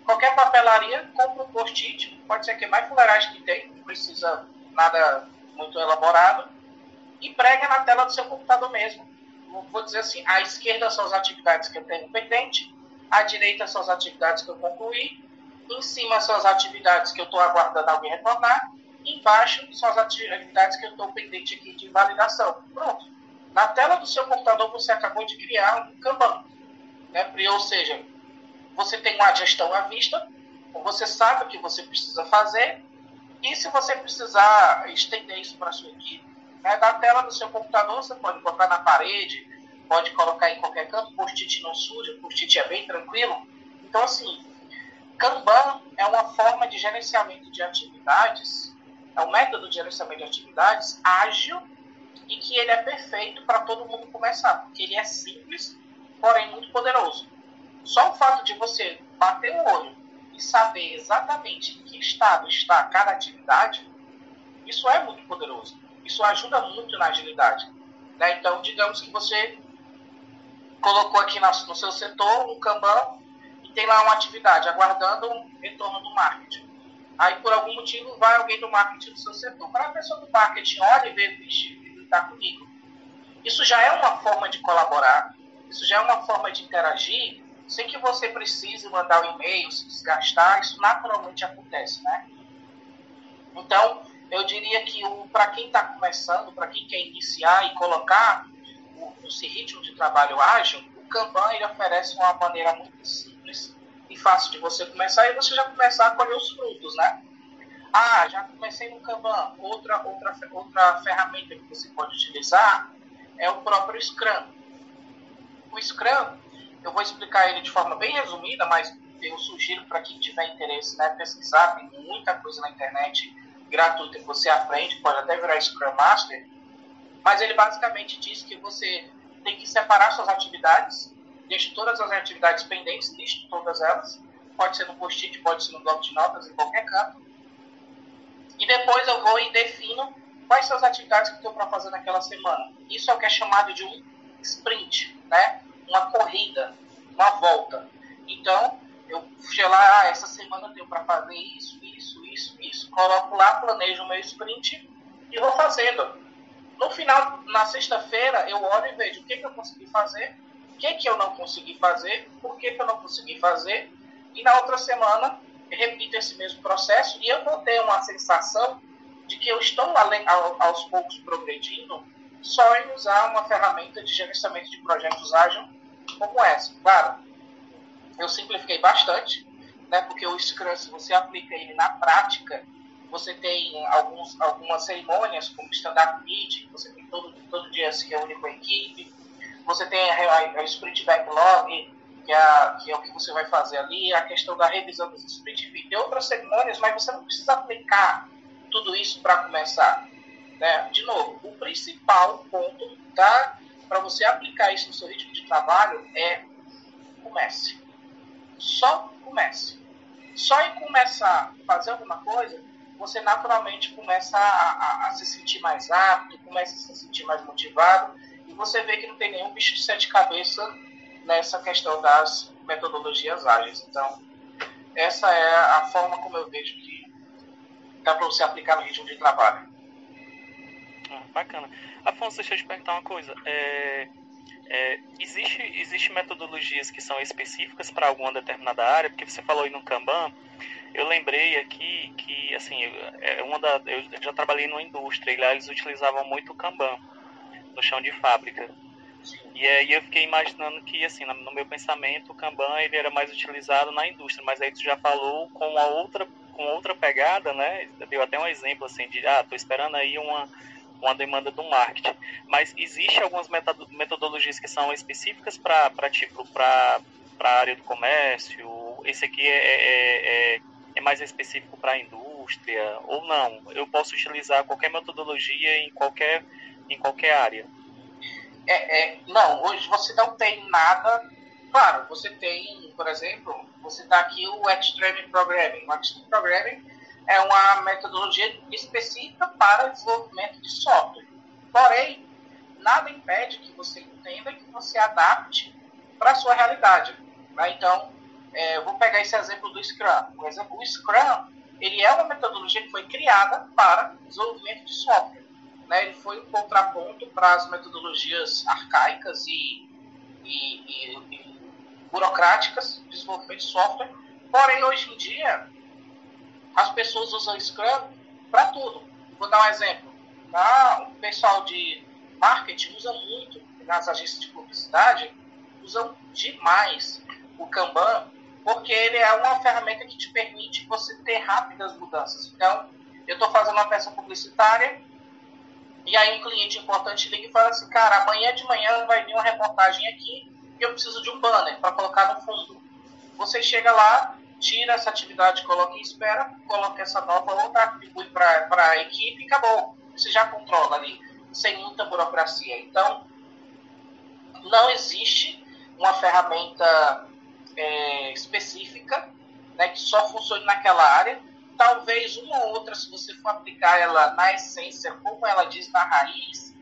qualquer papelaria, compra um post-it, pode ser que mais fuleiragem que tem, não precisa nada muito elaborado, e prega na tela do seu computador mesmo. Vou dizer assim, à esquerda são as atividades que eu tenho pendente, à direita são as atividades que eu concluí, em cima são as atividades que eu estou aguardando alguém retornar, embaixo são as atividades que eu estou pendente aqui de validação. Pronto na tela do seu computador você acabou de criar um Kanban. Né? Ou seja, você tem uma gestão à vista, você sabe o que você precisa fazer, e se você precisar estender isso para a sua equipe, né? na tela do seu computador você pode botar na parede, pode colocar em qualquer canto, post-it não suja, post-it é bem tranquilo. Então, assim, Kanban é uma forma de gerenciamento de atividades, é um método de gerenciamento de atividades ágil e que ele é perfeito para todo mundo começar, porque ele é simples, porém muito poderoso. Só o fato de você bater o olho e saber exatamente em que estado está cada atividade, isso é muito poderoso. Isso ajuda muito na agilidade. Né? Então, digamos que você colocou aqui no seu setor um Kanban e tem lá uma atividade aguardando um retorno do marketing. Aí, por algum motivo, vai alguém do marketing do seu setor. Para a pessoa do marketing olha e vê, vixe, ele está comigo. Isso já é uma forma de colaborar, isso já é uma forma de interagir, sem que você precise mandar o um e-mail, se desgastar, isso naturalmente acontece, né? Então, eu diria que para quem está começando, para quem quer iniciar e colocar o, esse ritmo de trabalho ágil, o Kanban ele oferece uma maneira muito simples e fácil de você começar e você já começar a colher os frutos, né? Ah, já comecei no Kanban. Outra, outra, outra ferramenta que você pode utilizar é o próprio Scrum. O Scrum, eu vou explicar ele de forma bem resumida, mas eu sugiro para quem tiver interesse né, pesquisar, tem muita coisa na internet gratuita que você aprende, pode até virar Scrum Master, mas ele basicamente diz que você tem que separar suas atividades deixo todas as atividades pendentes, listo todas elas. Pode ser no post-it, pode ser no bloco de notas, em qualquer canto. E depois eu vou e defino quais são as atividades que estou para fazer naquela semana. Isso é o que é chamado de um sprint, né? Uma corrida, uma volta. Então, eu fui lá, ah, essa semana eu tenho para fazer isso, isso, isso, isso. Coloco lá, planejo o meu sprint e vou fazendo. No final, na sexta-feira, eu olho e vejo o que, que eu consegui fazer que, que eu não consegui fazer, por que, que eu não consegui fazer, e na outra semana repito esse mesmo processo e eu vou ter uma sensação de que eu estou aos poucos progredindo só em usar uma ferramenta de gerenciamento de projetos ágil como essa. Claro, eu simplifiquei bastante, né, porque o Scrum, se você aplica ele na prática, você tem alguns, algumas cerimônias, como stand-up meeting, você tem todo, todo dia se reúne com a equipe, você tem a, a, sprint backlog, que é, que é, o que você vai fazer ali, a questão da revisão dos sprint e outras cerimônias, mas você não precisa aplicar tudo isso para começar. Né? De novo, o principal ponto tá, para você aplicar isso no seu ritmo de trabalho é comece. Só comece. Só em começar a fazer alguma coisa, você naturalmente começa a, a, a se sentir mais apto, começa a se sentir mais motivado e você vê que não tem nenhum bicho de sete cabeças nessa questão das metodologias ágeis. Então, essa é a forma como eu vejo que dá para você aplicar no ritmo de trabalho.
Ah, bacana. Afonso, deixa eu te perguntar uma coisa. É, é, existe, existe metodologias que são específicas para alguma determinada área? Porque você falou aí no Kanban, eu lembrei aqui que, assim, é uma da, eu já trabalhei numa indústria e lá eles utilizavam muito o Kanban no chão de fábrica. E aí eu fiquei imaginando que, assim, no meu pensamento, o Kanban ele era mais utilizado na indústria, mas aí tu já falou com a outra, com outra pegada, né? Deu até um exemplo, assim, de, ah, tô esperando aí uma, uma demanda do marketing. Mas existe algumas metodologias que são específicas para, tipo, para a área do comércio? Esse aqui é, é, é, é mais específico para a indústria? Ou não? Eu posso utilizar qualquer metodologia em qualquer em qualquer área?
É, é, não, hoje você não tem nada. Claro, você tem, por exemplo, você está aqui o Extreme Programming. O Extreme Programming é uma metodologia específica para desenvolvimento de software. Porém, nada impede que você entenda que você adapte para a sua realidade. Né? Então, é, eu vou pegar esse exemplo do Scrum. Por exemplo, o Scrum ele é uma metodologia que foi criada para desenvolvimento de software né, ele foi um contraponto para as metodologias arcaicas e, e, e, e burocráticas de desenvolvimento de software. Porém, hoje em dia, as pessoas usam Scrum para tudo. Vou dar um exemplo. Tá? O pessoal de marketing usa muito, nas agências de publicidade, usam demais o Kanban, porque ele é uma ferramenta que te permite você ter rápidas mudanças. Então, eu estou fazendo uma peça publicitária, e aí um cliente importante liga e fala assim, cara, amanhã de manhã vai vir uma reportagem aqui e eu preciso de um banner para colocar no fundo. Você chega lá, tira essa atividade, coloca em espera, coloca essa nova outra, atribui para a equipe e acabou. Você já controla ali, sem muita burocracia. Então, não existe uma ferramenta é, específica né, que só funcione naquela área. Talvez uma ou outra, se você for aplicar ela na essência, como ela diz na raiz,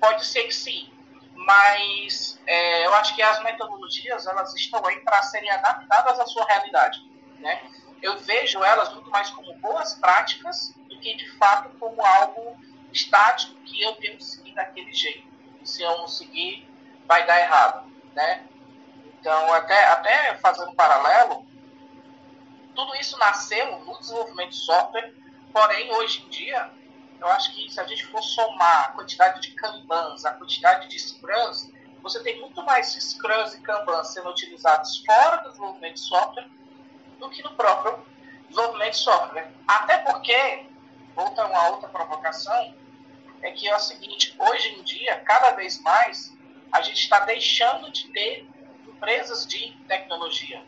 pode ser que sim. Mas é, eu acho que as metodologias elas estão aí para serem adaptadas à sua realidade. Né? Eu vejo elas muito mais como boas práticas do que de fato como algo estático que eu tenho que seguir daquele jeito. Se eu não seguir, vai dar errado. Né? Então, até, até fazendo um paralelo, tudo isso nasceu no desenvolvimento de software, porém, hoje em dia, eu acho que se a gente for somar a quantidade de Kanbans, a quantidade de Scrums, você tem muito mais Scrums e Kanbans sendo utilizados fora do desenvolvimento de software do que no próprio desenvolvimento de software. Até porque, outra uma outra provocação, é que é o seguinte, hoje em dia, cada vez mais, a gente está deixando de ter empresas de tecnologia,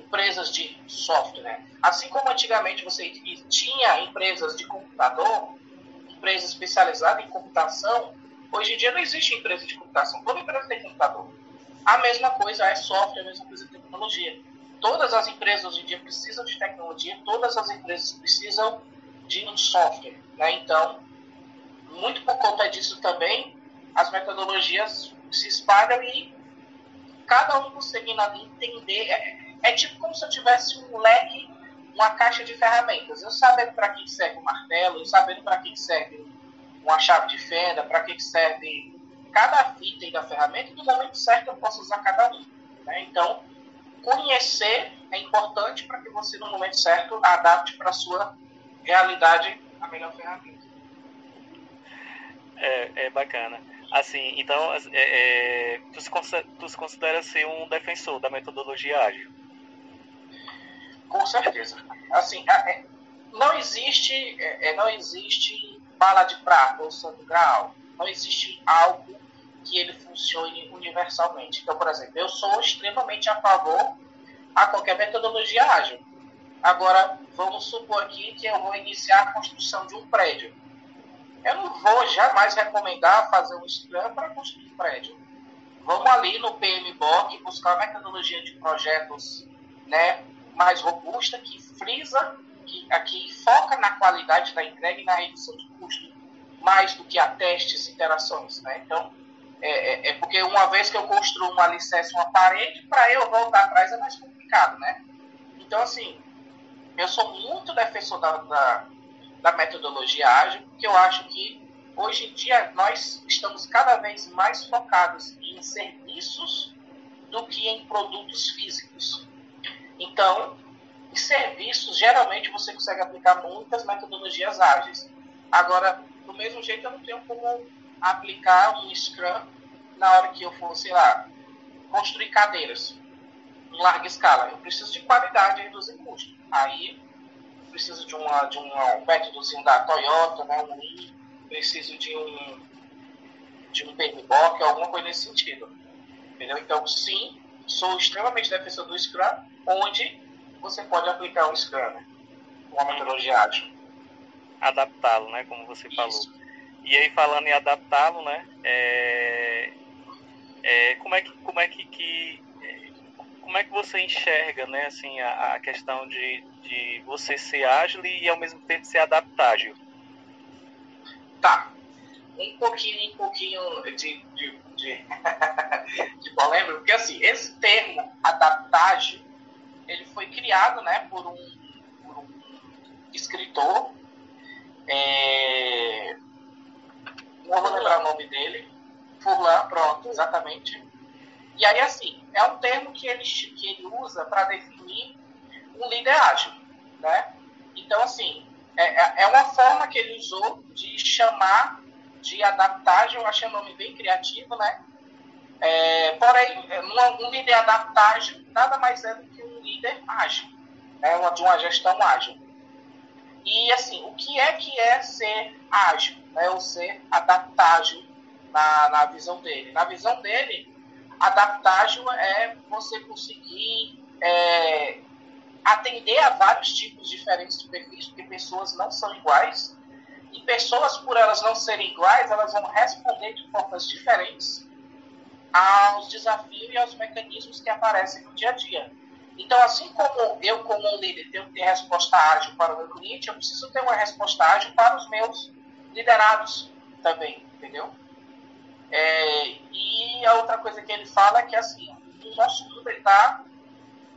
empresas de software. Assim como antigamente você tinha empresas de computador, empresa especializada em computação, hoje em dia não existe empresa de computação. Toda empresa tem computador. A mesma coisa é software, a mesma coisa é tecnologia. Todas as empresas hoje em dia precisam de tecnologia, todas as empresas precisam de um software. Né? Então, muito por conta disso também, as metodologias se espalham e cada um conseguindo entender. É, é tipo como se eu tivesse um leque, uma caixa de ferramentas. Eu sabendo para que serve o martelo, eu sabendo para que serve uma chave de fenda, para que serve cada item da ferramenta, no momento certo eu posso usar cada um. Né? Então, conhecer é importante para que você, no momento certo, adapte para a sua realidade a melhor ferramenta.
É, é bacana. Assim, então, é, é, tu, se considera, tu se considera ser um defensor da metodologia ágil?
Com certeza. Assim, é, não existe, é, é, não existe bala de prata ou santo grau. Não existe algo que ele funcione universalmente. Então, por exemplo, eu sou extremamente a favor a qualquer metodologia ágil. Agora, vamos supor aqui que eu vou iniciar a construção de um prédio eu não vou jamais recomendar fazer um Scrum para construir prédio. Vamos ali no PMBOK buscar uma metodologia de projetos né, mais robusta, que frisa, que aqui foca na qualidade da entrega e na redução de custo, mais do que a testes e interações. Né? Então, é, é, é, porque uma vez que eu construo um alicerce, uma parede, para eu voltar atrás é mais complicado. Né? Então, assim, eu sou muito defensor da, da da metodologia ágil, porque eu acho que hoje em dia nós estamos cada vez mais focados em serviços do que em produtos físicos. Então, em serviços, geralmente você consegue aplicar muitas metodologias ágeis. Agora, do mesmo jeito, eu não tenho como aplicar um Scrum na hora que eu for, sei lá, construir cadeiras em larga escala. Eu preciso de qualidade e reduzir custo. Aí preciso de, uma, de um métodozinho da Toyota, né, um I, preciso de um de um PMBOK, alguma coisa nesse sentido. Entendeu? Então, sim, sou extremamente defensor do Scrum, onde você pode aplicar um Scrum, né? uma metodologia ágil.
Adaptá-lo, né? Como você Isso. falou. E aí, falando em adaptá-lo, né? É, é, como é que, como é que, que como é que você enxerga, né, assim, a, a questão de, de você ser ágil e ao mesmo tempo ser adaptável?
Tá. Um pouquinho, um pouquinho de, de, de, de polêmica, porque assim, esse termo adaptágil, ele foi criado, né, por um, por um escritor, é... não vou lembrar o nome dele, Furlan, pronto, exatamente. E aí, assim, é um termo que ele, que ele usa para definir um líder ágil, né? Então, assim, é, é, é uma forma que ele usou de chamar de adaptágil, eu achei o nome bem criativo, né? É, porém, uma, um líder adaptágil nada mais é do que um líder ágil, né? de uma gestão ágil. E, assim, o que é que é ser ágil, né? ou ser adaptágil na, na visão dele? Na visão dele, adaptágil é você conseguir é, atender a vários tipos diferentes de perfis, porque pessoas não são iguais. E pessoas, por elas não serem iguais, elas vão responder de formas diferentes aos desafios e aos mecanismos que aparecem no dia a dia. Então, assim como eu, como um líder, tenho que ter resposta ágil para o meu cliente, eu preciso ter uma resposta ágil para os meus liderados também, entendeu? É, e a outra coisa que ele fala é que, assim, o nosso mundo está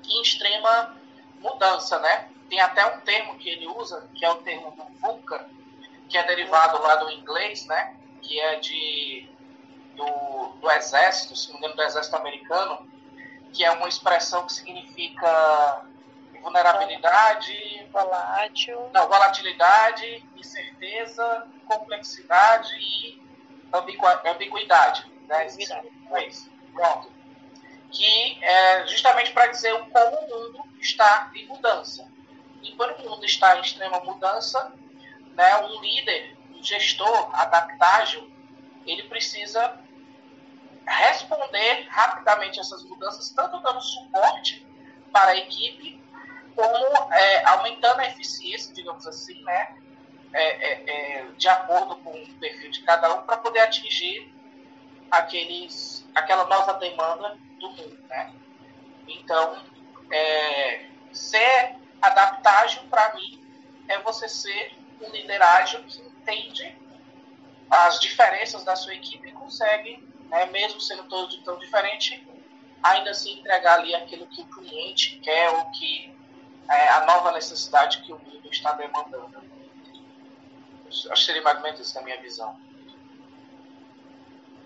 em extrema mudança, né? Tem até um termo que ele usa, que é o termo do VUCA, que é derivado lá do inglês, né? Que é de do, do exército, se não me engano, do exército americano, que é uma expressão que significa vulnerabilidade,
volátil,
não, volatilidade, incerteza, complexidade e ambiguidade. Né? É isso. Pronto. Que é justamente para dizer como o mundo está em mudança. E quando o mundo está em extrema mudança, né, um líder, um gestor adaptável, ele precisa responder rapidamente essas mudanças, tanto dando suporte para a equipe, como é, aumentando a eficiência, digamos assim, né, é, é, é de acordo com o perfil de cada um, para poder atingir aqueles, aquela nova demanda do mundo. Né? Então, é, ser adaptável, para mim, é você ser um líder ágil que entende as diferenças da sua equipe e consegue né, mesmo sendo todos tão diferente, ainda assim entregar ali aquilo que o cliente quer ou que é a nova necessidade que o mundo está demandando. Acho que seria mais ou menos minha visão.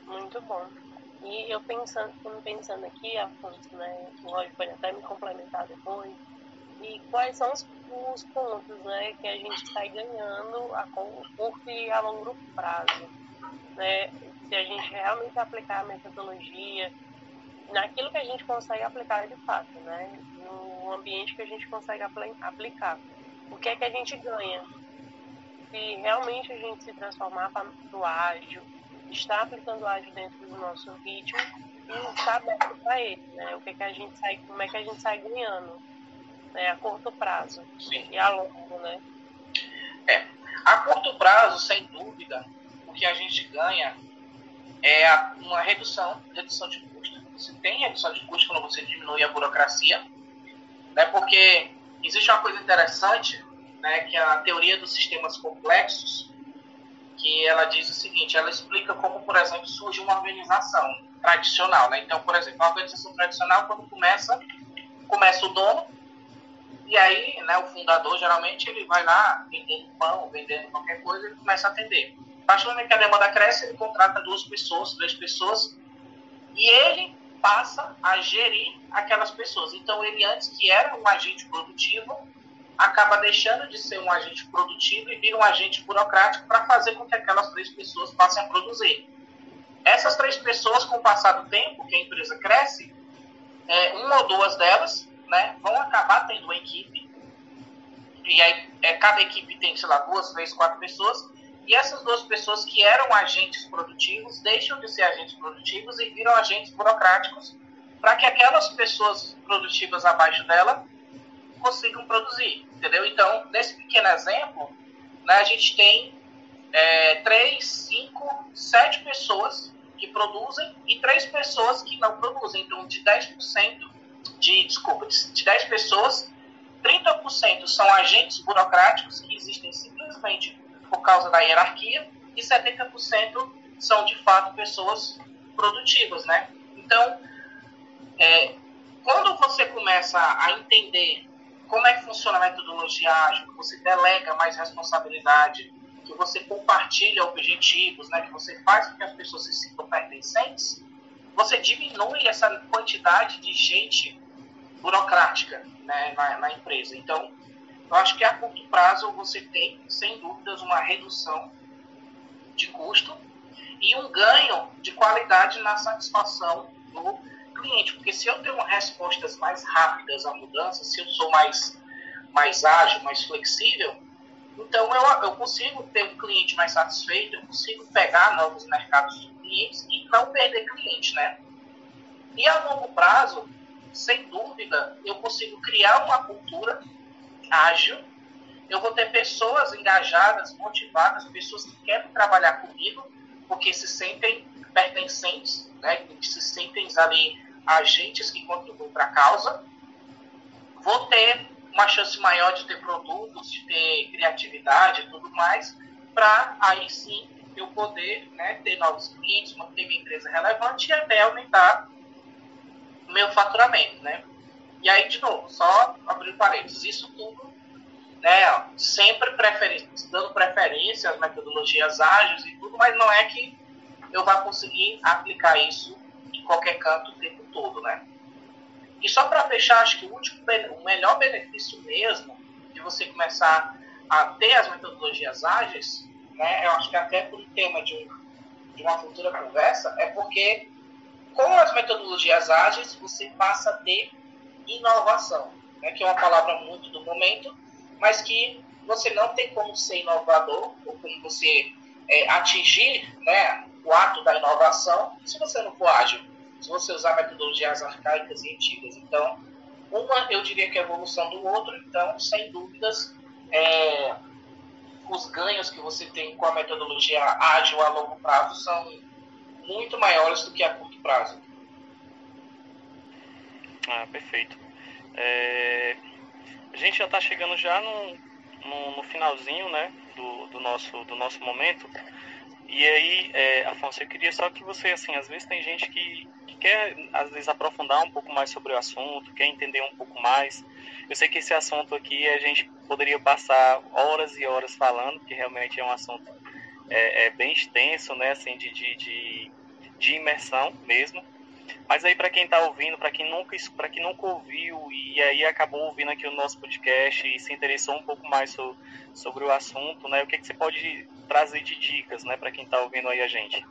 Muito bom. E eu pensando, pensando aqui, Afonso, né, o Roger pode até me complementar depois, e quais são os, os pontos né, que a gente sai ganhando a curto e a longo prazo. Né? Se a gente realmente aplicar a metodologia naquilo que a gente consegue aplicar de fato, né? No ambiente que a gente consegue aplicar. O que é que a gente ganha? Se realmente a gente se transformar para o ágil, está aplicando o ágil dentro do nosso ritmo e está aberto para ele, né? O que é que a gente sai, como é que a gente sai ganhando, né? A curto prazo
Sim.
e a longo, né?
É, a curto prazo, sem dúvida, o que a gente ganha é uma redução, redução de custo. Você tem redução de custo quando você diminui a burocracia, né? Porque existe uma coisa interessante, né? Que é a teoria dos sistemas complexos, que ela diz o seguinte: ela explica como, por exemplo, surge uma organização tradicional, né? Então, por exemplo, a organização tradicional quando começa, começa o dono e aí, né, o fundador geralmente ele vai lá vendendo pão, vendendo qualquer coisa, ele começa a atender. A que a demanda cresce, ele contrata duas pessoas, três pessoas, e ele passa a gerir aquelas pessoas. Então, ele antes que era um agente produtivo, acaba deixando de ser um agente produtivo e vira um agente burocrático para fazer com que aquelas três pessoas passem a produzir. Essas três pessoas, com o passar do tempo, que a empresa cresce, é, uma ou duas delas né, vão acabar tendo uma equipe, e aí é, cada equipe tem, sei lá, duas, três, quatro pessoas, e essas duas pessoas que eram agentes produtivos deixam de ser agentes produtivos e viram agentes burocráticos para que aquelas pessoas produtivas abaixo dela consigam produzir, entendeu? Então, nesse pequeno exemplo, né, a gente tem é, três, cinco, sete pessoas que produzem e três pessoas que não produzem. Então, de 10% de, desculpa, de 10 pessoas, 30% são agentes burocráticos que existem simplesmente por causa da hierarquia, e 70% são de fato pessoas produtivas, né? Então, é, quando você começa a entender como é que funciona a metodologia ágil, que você delega mais responsabilidade, que você compartilha objetivos, né, que você faz com que as pessoas se sintam pertencentes, você diminui essa quantidade de gente burocrática né, na, na empresa. Então, eu acho que a curto prazo você tem, sem dúvidas, uma redução de custo e um ganho de qualidade na satisfação do cliente. Porque se eu tenho respostas mais rápidas à mudança, se eu sou mais, mais ágil, mais flexível, então eu, eu consigo ter um cliente mais satisfeito, eu consigo pegar novos mercados de clientes e não perder cliente, né? E a longo prazo, sem dúvida, eu consigo criar uma cultura ágil, eu vou ter pessoas engajadas, motivadas, pessoas que querem trabalhar comigo, porque se sentem pertencentes, né, se sentem ali agentes que contribuem para a causa. vou ter uma chance maior de ter produtos, de ter criatividade e tudo mais, para aí sim eu poder né, ter novos clientes, manter minha empresa relevante e até aumentar o meu faturamento, né? E aí, de novo, só abrir parênteses, isso tudo, né, sempre dando preferência às metodologias ágeis e tudo, mas não é que eu vá conseguir aplicar isso em qualquer canto o tempo todo, né? E só para fechar, acho que o, último, o melhor benefício mesmo de você começar a ter as metodologias ágeis, né, eu acho que até por tema de, um, de uma futura conversa, é porque com as metodologias ágeis você passa a ter inovação, né, que é uma palavra muito do momento, mas que você não tem como ser inovador ou como você é, atingir né, o ato da inovação se você não for ágil se você usar metodologias arcaicas e antigas. Então, uma eu diria que é a evolução do outro, então, sem dúvidas, é, os ganhos que você tem com a metodologia ágil a longo prazo são muito maiores do que a curto prazo.
Ah, perfeito. É, a gente já está chegando já no, no, no, finalzinho né, do, do, nosso, do nosso momento. E aí, é, Afonso, eu queria só que você, assim, às vezes tem gente que quer, às vezes, aprofundar um pouco mais sobre o assunto, quer entender um pouco mais. Eu sei que esse assunto aqui a gente poderia passar horas e horas falando, que realmente é um assunto é, é bem extenso, né, assim, de, de, de, de imersão mesmo. Mas aí para quem está ouvindo, para quem nunca para quem nunca ouviu e aí acabou ouvindo aqui o nosso podcast e se interessou um pouco mais so, sobre o assunto, né? O que, que você pode trazer de dicas, né, para quem está ouvindo aí a gente?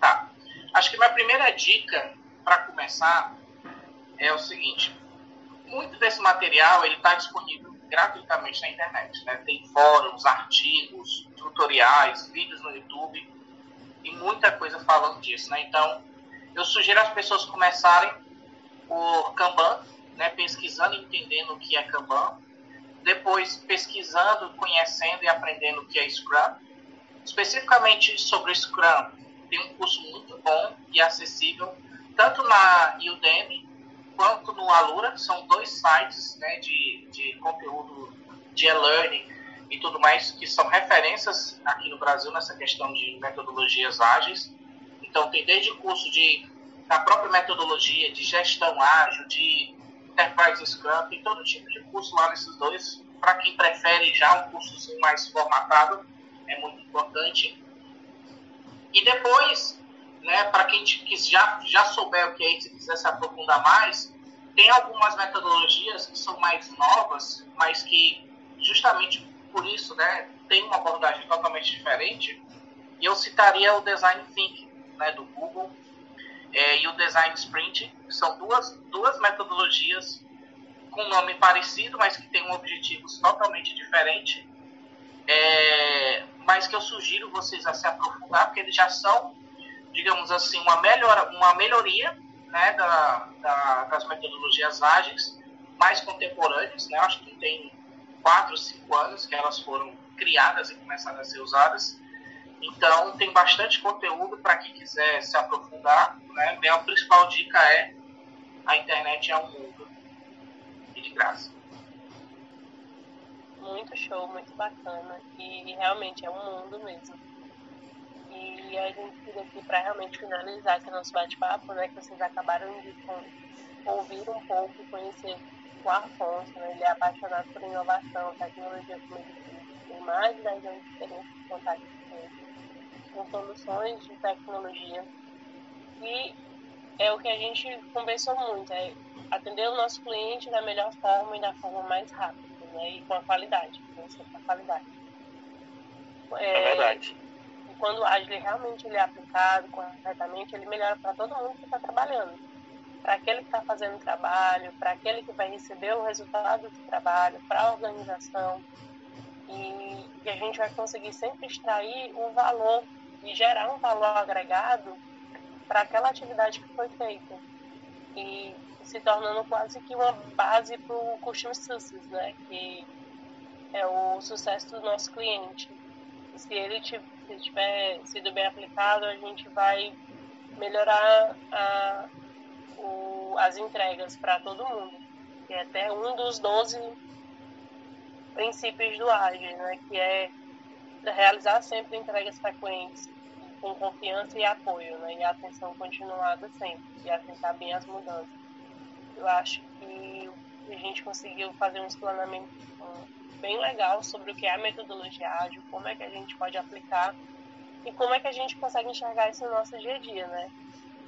Tá. Acho que minha primeira dica para começar é o seguinte: muito desse material ele está disponível gratuitamente na internet. Né? Tem fóruns, artigos, tutoriais, vídeos no YouTube e muita coisa falando disso. Né? Então, eu sugiro as pessoas começarem por Kanban, né? pesquisando e entendendo o que é Kanban. Depois, pesquisando, conhecendo e aprendendo o que é Scrum. Especificamente sobre Scrum, tem um curso muito bom e acessível, tanto na Udemy quanto no Alura, são dois sites né, de, de conteúdo de e-learning e tudo mais, que são referências aqui no Brasil nessa questão de metodologias ágeis. Então, tem desde curso de, da própria metodologia, de gestão ágil, de Enterprise Scrum, tem todo tipo de curso lá nesses dois. Para quem prefere já um curso mais formatado, é muito importante. E depois, né, para quem que já, já souber o que é, se quiser se aprofundar mais, tem algumas metodologias que são mais novas, mas que justamente por isso né, tem uma abordagem totalmente diferente. E eu citaria o Design Thinking né, do Google é, e o Design Sprint, que são duas, duas metodologias com nome parecido, mas que têm um objetivos totalmente diferente é, mas que eu sugiro vocês a se aprofundar, porque eles já são, digamos assim, uma, melhora, uma melhoria né, da, da, das metodologias ágeis mais contemporâneas, né, acho que tem quatro, cinco anos que elas foram criadas e começaram a ser usadas. Então, tem bastante conteúdo para quem quiser se aprofundar. Né? Minha principal dica é a internet é um mundo e de graça
muito show, muito bacana. E realmente é um mundo mesmo. E a gente fica aqui para realmente finalizar esse nosso bate-papo, né? Que vocês acabaram de ouvir um pouco e conhecer o Afonso, né? Ele é apaixonado por inovação, tecnologia como ele tem mais de 10 anos de experiência de contato com soluções de tecnologia. E é o que a gente conversou muito, é atender o nosso cliente da melhor forma e da forma mais rápida né? E com a qualidade, com a qualidade.
É, é verdade.
E quando o Agile realmente ele é aplicado corretamente, ele melhora para todo mundo que está trabalhando. Para aquele que está fazendo o trabalho, para aquele que vai receber o resultado do trabalho, para a organização. E, e a gente vai conseguir sempre extrair um valor e gerar um valor agregado para aquela atividade que foi feita. E se tornando quase que uma base para o Customer Success, né? Que é o sucesso do nosso cliente. Se ele se tiver sido bem aplicado, a gente vai melhorar a, o, as entregas para todo mundo. que é até um dos 12 princípios do AGE, né, que é realizar sempre entregas frequentes, com confiança e apoio, né, e atenção continuada sempre, e atentar bem as mudanças. Eu acho que a gente conseguiu fazer um explanamento bem legal sobre o que é a metodologia ágil, como é que a gente pode aplicar e como é que a gente consegue enxergar isso no nosso dia a dia, né?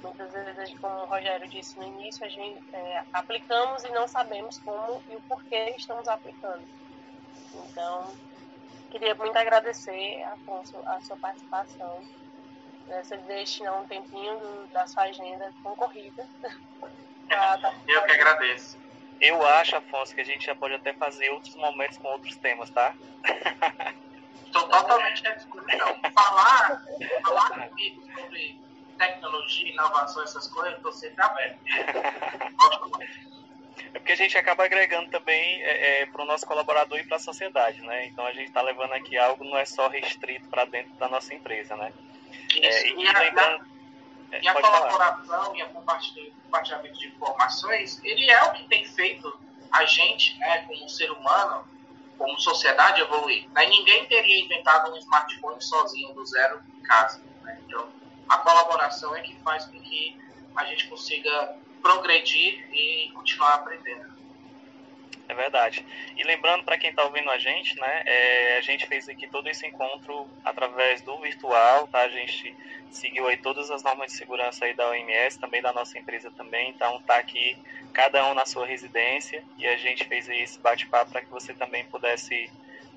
Muitas vezes, como o Rogério disse no início, a gente é, aplicamos e não sabemos como e o porquê estamos aplicando. Então, queria muito agradecer, Afonso, a sua participação. Né? Você destinar um tempinho do, da sua agenda concorrida.
Eu que agradeço.
Eu acho, Afonso, que a gente já pode até fazer outros momentos com outros temas, tá?
Estou totalmente à disposição. Falar, falar comigo sobre tecnologia, inovação, essas coisas, estou sempre aberto.
É porque a gente acaba agregando também é, é, para o nosso colaborador e para a sociedade, né? Então a gente está levando aqui algo não é só restrito para dentro da nossa empresa, né?
É, e, e, lembrando, é, e a colaboração falar. e o compartilhamento de informações, ele é o que tem feito a gente, né, como ser humano, como sociedade evoluir. Né? Ninguém teria inventado um smartphone sozinho do zero em casa. Né? Então, a colaboração é que faz com que a gente consiga progredir e continuar aprendendo.
É verdade. E lembrando para quem está ouvindo a gente, né, é, a gente fez aqui todo esse encontro através do virtual, tá? A gente seguiu aí todas as normas de segurança aí da OMS, também da nossa empresa também, então tá aqui cada um na sua residência e a gente fez aí esse bate-papo para que você também pudesse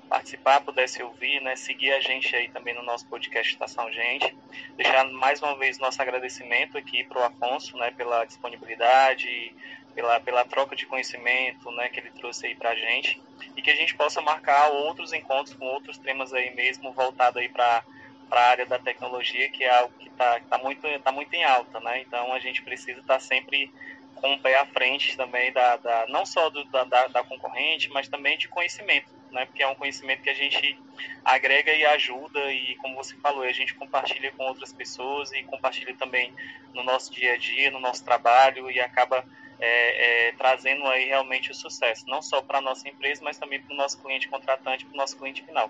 participar, pudesse ouvir, né, seguir a gente aí também no nosso podcast Estação Gente. Deixar mais uma vez nosso agradecimento aqui para o Afonso, né, pela disponibilidade, pela, pela troca de conhecimento, né, que ele trouxe aí para a gente e que a gente possa marcar outros encontros com outros temas aí mesmo voltado aí para para a área da tecnologia, que é algo que está tá muito, tá muito em alta, né? Então a gente precisa estar tá sempre com o pé à frente também da, da não só do, da, da, concorrente, mas também de conhecimento né? Porque é um conhecimento que a gente agrega e ajuda e, como você falou, a gente compartilha com outras pessoas e compartilha também no nosso dia a dia, no nosso trabalho e acaba é, é, trazendo aí realmente o sucesso, não só para a nossa empresa, mas também para o nosso cliente contratante, para o nosso cliente final.